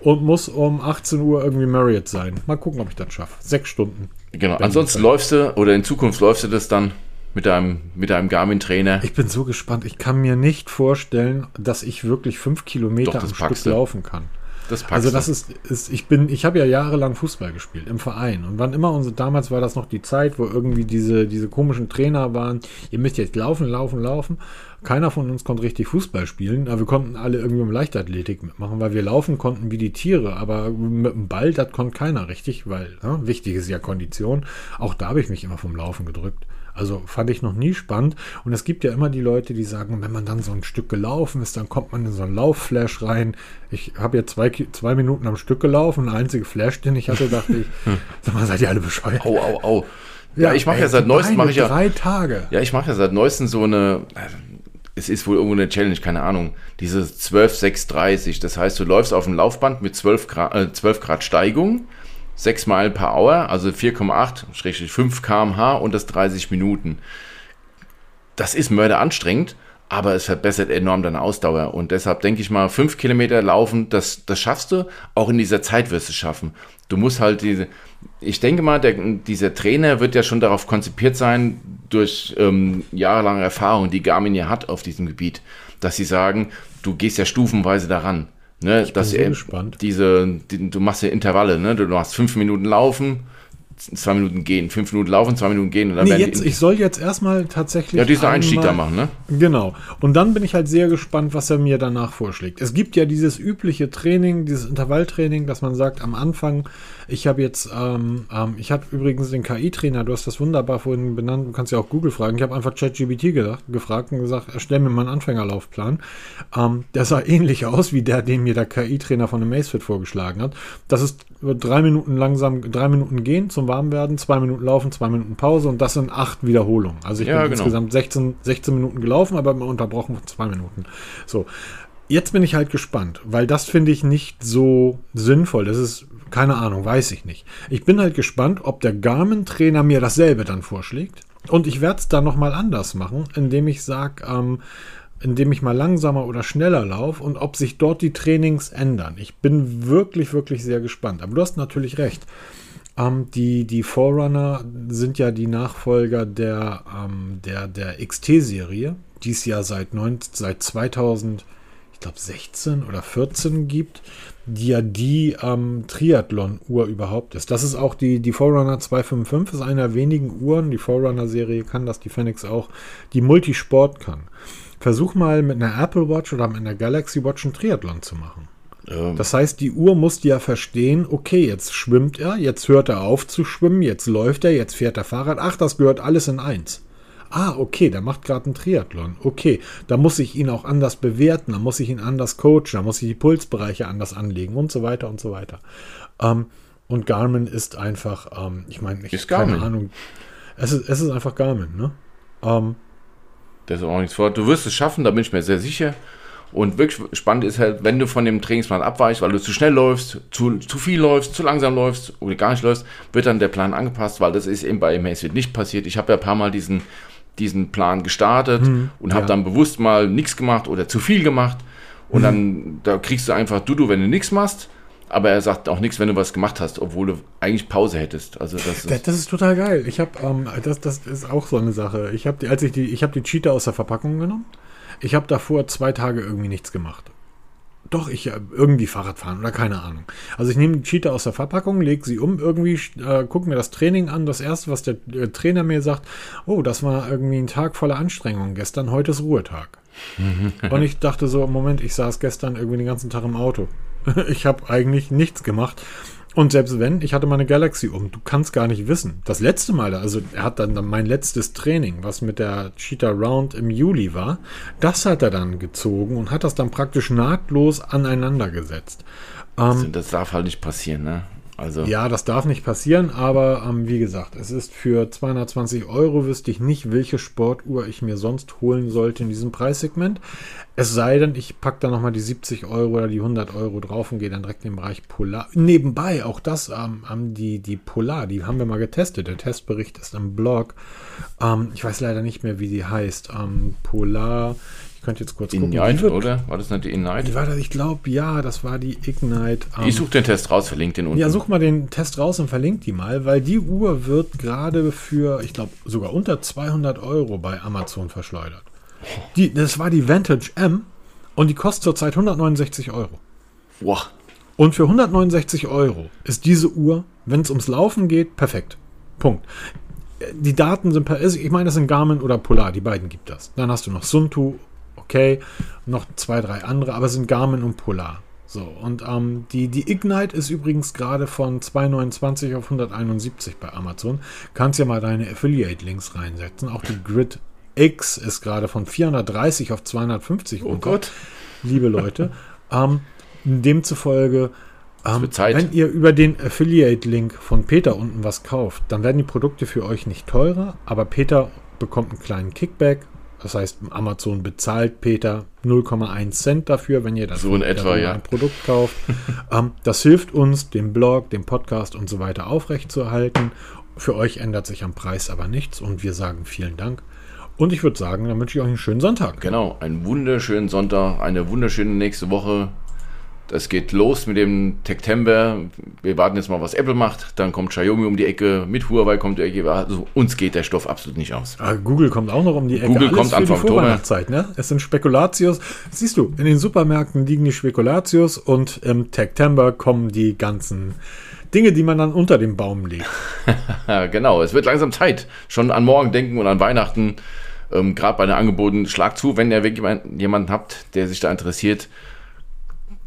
und muss um 18 Uhr irgendwie Marriott sein. Mal gucken, ob ich das schaffe. Sechs Stunden. Genau. Ansonsten läufst du oder in Zukunft läufst du das dann mit einem, mit einem Garmin-Trainer. Ich bin so gespannt. Ich kann mir nicht vorstellen, dass ich wirklich fünf Kilometer Doch, am Stück laufen kann. Das also das ist, ist, ich bin, ich habe ja jahrelang Fußball gespielt im Verein und wann immer unsere, damals war das noch die Zeit, wo irgendwie diese, diese komischen Trainer waren, ihr müsst jetzt laufen, laufen, laufen. Keiner von uns konnte richtig Fußball spielen, aber wir konnten alle irgendwie im Leichtathletik mitmachen, weil wir laufen konnten wie die Tiere, aber mit dem Ball, das konnte keiner richtig, weil ne, wichtig ist ja Kondition. Auch da habe ich mich immer vom Laufen gedrückt. Also fand ich noch nie spannend. Und es gibt ja immer die Leute, die sagen, wenn man dann so ein Stück gelaufen ist, dann kommt man in so einen Laufflash rein. Ich habe ja zwei, zwei Minuten am Stück gelaufen. Der einzige Flash, den ich hatte, dachte ich, sag mal, seid ihr alle bescheuert? Au, au, au. Ja, ja ich mache ja seit neuestem mache ich ja drei Tage. Ja, ich mache ja seit neuestem so eine es ist wohl irgendwo eine Challenge, keine Ahnung. Diese 12 6 30, das heißt, du läufst auf dem Laufband mit 12 Grad, äh, 12 Grad Steigung 6 Meilen per Hour, also 4,8-5 km/h und das 30 Minuten. Das ist mörderanstrengend, aber es verbessert enorm deine Ausdauer. Und deshalb denke ich mal, 5 Kilometer laufen, das, das schaffst du. Auch in dieser Zeit wirst du es schaffen. Du musst halt diese, ich denke mal, der, dieser Trainer wird ja schon darauf konzipiert sein, durch ähm, jahrelange Erfahrung, die Garmin ja hat auf diesem Gebiet, dass sie sagen, du gehst ja stufenweise daran. Ne, ich dass bin so gespannt. Diese, die, du machst ja Intervalle, ne? Du machst fünf Minuten laufen, zwei Minuten gehen, fünf Minuten laufen, zwei Minuten gehen. Und dann Nee, jetzt, ich soll jetzt erstmal tatsächlich. ja, diesen Einstieg da machen, ne? Genau. Und dann bin ich halt sehr gespannt, was er mir danach vorschlägt. Es gibt ja dieses übliche Training, dieses Intervalltraining, dass man sagt, am Anfang, ich habe jetzt, ähm, ähm, ich habe übrigens den KI-Trainer, du hast das wunderbar vorhin benannt, du kannst ja auch Google fragen. Ich habe einfach gedacht, gefragt und gesagt, erstell mir mal einen Anfängerlaufplan. Ähm, der sah ähnlich aus wie der, den mir der KI-Trainer von dem Macefit vorgeschlagen hat. Das ist drei Minuten langsam, drei Minuten gehen zum Warmwerden, zwei Minuten laufen, zwei Minuten Pause und das sind acht Wiederholungen. Also ich Ja, bin genau. insgesamt 16, 16 Minuten gelaufen, aber immer unterbrochen von zwei Minuten. So. Jetzt bin ich halt gespannt, weil das finde ich nicht so sinnvoll. Das ist, keine Ahnung, weiß ich nicht. Ich bin halt gespannt, ob der Garmin-Trainer mir dasselbe dann vorschlägt. Und ich werde es dann nochmal anders machen, indem ich sage, ähm, indem ich mal langsamer oder schneller laufe und ob sich dort die Trainings ändern. Ich bin wirklich, wirklich sehr gespannt. Aber du hast natürlich recht. Ähm, die, die Forerunner sind ja die Nachfolger der, ähm, der, der XT-Serie, die es ja seit, 19, seit 2000, ich glaube 16 oder 14 gibt, die ja die ähm, Triathlon-Uhr überhaupt ist. Das ist auch die, die Forerunner 255, ist eine der wenigen Uhren, die Forerunner-Serie kann das, die Phoenix auch, die Multisport kann. Versuch mal mit einer Apple Watch oder mit einer Galaxy Watch einen Triathlon zu machen. Ähm, Das heißt, die Uhr muss ja verstehen, okay, jetzt schwimmt er, jetzt hört er auf zu schwimmen, jetzt läuft er, jetzt fährt er Fahrrad. Ach, das gehört alles in eins. Ah, okay, der macht gerade einen Triathlon. Okay, da muss ich ihn auch anders bewerten, da muss ich ihn anders coachen, da muss ich die Pulsbereiche anders anlegen und so weiter und so weiter. Ähm, und Garmin ist einfach, ähm, ich meine, ich Ist keine. Ahnung. Es ist, es ist einfach Garmin, ne? Ähm, Das ist auch nichts vor. Du wirst es schaffen, da bin ich mir sehr sicher. Und wirklich spannend ist halt, wenn du von dem Trainingsplan abweichst, weil du zu schnell läufst, zu, zu viel läufst, zu langsam läufst oder gar nicht läufst, wird dann der Plan angepasst, weil das ist eben bei Macefit nicht passiert. Ich habe ja ein paar Mal diesen, diesen Plan gestartet und habe ja. dann bewusst mal nichts gemacht oder zu viel gemacht. Und dann da kriegst du einfach Dudu, wenn du nichts machst. Aber er sagt auch nichts, wenn du was gemacht hast, obwohl du eigentlich Pause hättest. Also das Das, ist, das ist total geil. Ich habe, ähm, das, das ist auch so eine Sache. Ich habe die, als ich die, ich habe die Cheetah aus der Verpackung genommen. Ich habe davor zwei Tage irgendwie nichts gemacht. Doch, ich äh, irgendwie Fahrrad fahren oder keine Ahnung. Also ich nehme die Cheetah aus der Verpackung, lege sie um, irgendwie äh, gucke mir das Training an. Das erste, was der äh, Trainer mir sagt, oh, das war irgendwie ein Tag voller Anstrengung. Gestern, heute ist Ruhetag. Und ich dachte so, Moment, ich saß gestern irgendwie den ganzen Tag im Auto. Ich habe eigentlich nichts gemacht. Und selbst wenn, ich hatte meine Galaxy um, du kannst gar nicht wissen. Das letzte Mal, also er hat dann mein letztes Training, was mit der Cheetah Round im Juli war, das hat er dann gezogen und hat das dann praktisch nahtlos aneinander gesetzt. Ähm, das darf halt nicht passieren, ne? Also ja, das darf nicht passieren, aber ähm, wie gesagt, es ist für 220 Euro, wüsste ich nicht, welche Sportuhr ich mir sonst holen sollte in diesem Preissegment. Es sei denn, ich packe da nochmal die 70 Euro oder die 100 Euro drauf und gehe dann direkt in den Bereich Polar. Nebenbei, auch das, ähm, ähm, die, die Polar, die haben wir mal getestet. Der Testbericht ist im Blog. Ähm, ich weiß leider nicht mehr, wie die heißt. Ähm, Polar, ich könnte jetzt kurz gucken. Die Ignite, oder? War das nicht die Ignite? War das, ich glaube, ja, das war die Ignite. ähm, Ich suche den Test raus, verlinke den unten. ja, such mal den Test raus und verlink die mal, weil die Uhr wird gerade für, ich glaube, sogar unter 200 Euro bei Amazon verschleudert. Die, das war die Vantage M und die kostet zurzeit 169 Euro. Boah, Und für 169 Euro ist diese Uhr, wenn es ums Laufen geht, perfekt. Punkt. Die Daten sind, per, ich meine, das sind Garmin oder Polar, die beiden gibt das. Dann hast du noch Suntu, okay, noch zwei, drei andere, aber es sind Garmin und Polar. So, und ähm, die, die Ignite ist übrigens gerade von 229 auf 171 bei Amazon. Kannst ja mal deine Affiliate-Links reinsetzen. Auch die Grid X ist gerade von 430 auf 250 oh runter Gott. liebe Leute. ähm, demzufolge, ähm, wenn ihr über den Affiliate-Link von Peter unten was kauft, dann werden die Produkte für euch nicht teurer, aber Peter bekommt einen kleinen Kickback. Das heißt, Amazon bezahlt Peter 0,1 Cent dafür, wenn ihr das So in etwa, ja. ein Produkt kauft. ähm, das hilft uns, den Blog, den Podcast und so weiter aufrechtzuerhalten. Für euch ändert sich am Preis aber nichts und wir sagen vielen Dank. Und ich würde sagen, dann wünsche ich euch einen schönen Sonntag. Genau, einen wunderschönen Sonntag, eine wunderschöne nächste Woche. Das geht los mit dem September. Wir warten jetzt mal, was Apple macht. Dann kommt Xiaomi um die Ecke, mit Huawei kommt die Ecke. Also uns geht der Stoff absolut nicht aus. Ah, Google kommt auch noch um die Ecke. Google kommt für Anfang Oktober. Ne? Es sind Spekulatius. Siehst du, in den Supermärkten liegen die Spekulatius und im September kommen die ganzen, Dinge, die man dann unter dem Baum legt. genau, es wird langsam Zeit. Schon an morgen denken und an Weihnachten. Ähm, Gerade bei den Angeboten, schlag zu, wenn ihr jemanden, jemanden habt, der sich da interessiert.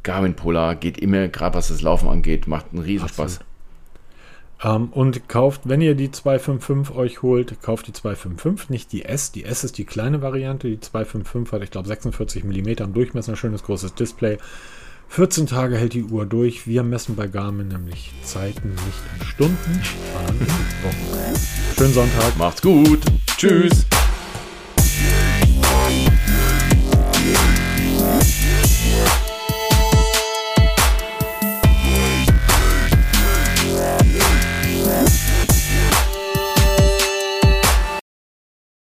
Garmin Polar geht immer, gerade was das Laufen angeht, macht einen Riesenspaß. Ähm, und kauft, wenn ihr die 255 euch holt, kauft die 255, nicht die S. Die S ist die kleine Variante. Die 255 hat, ich glaube, 46 mm am Durchmesser, schönes großes Display. 14 Tage hält die Uhr durch. Wir messen bei Garmin nämlich Zeiten, nicht in Stunden. Schönen Sonntag. Macht's gut. Tschüss. Tschüss.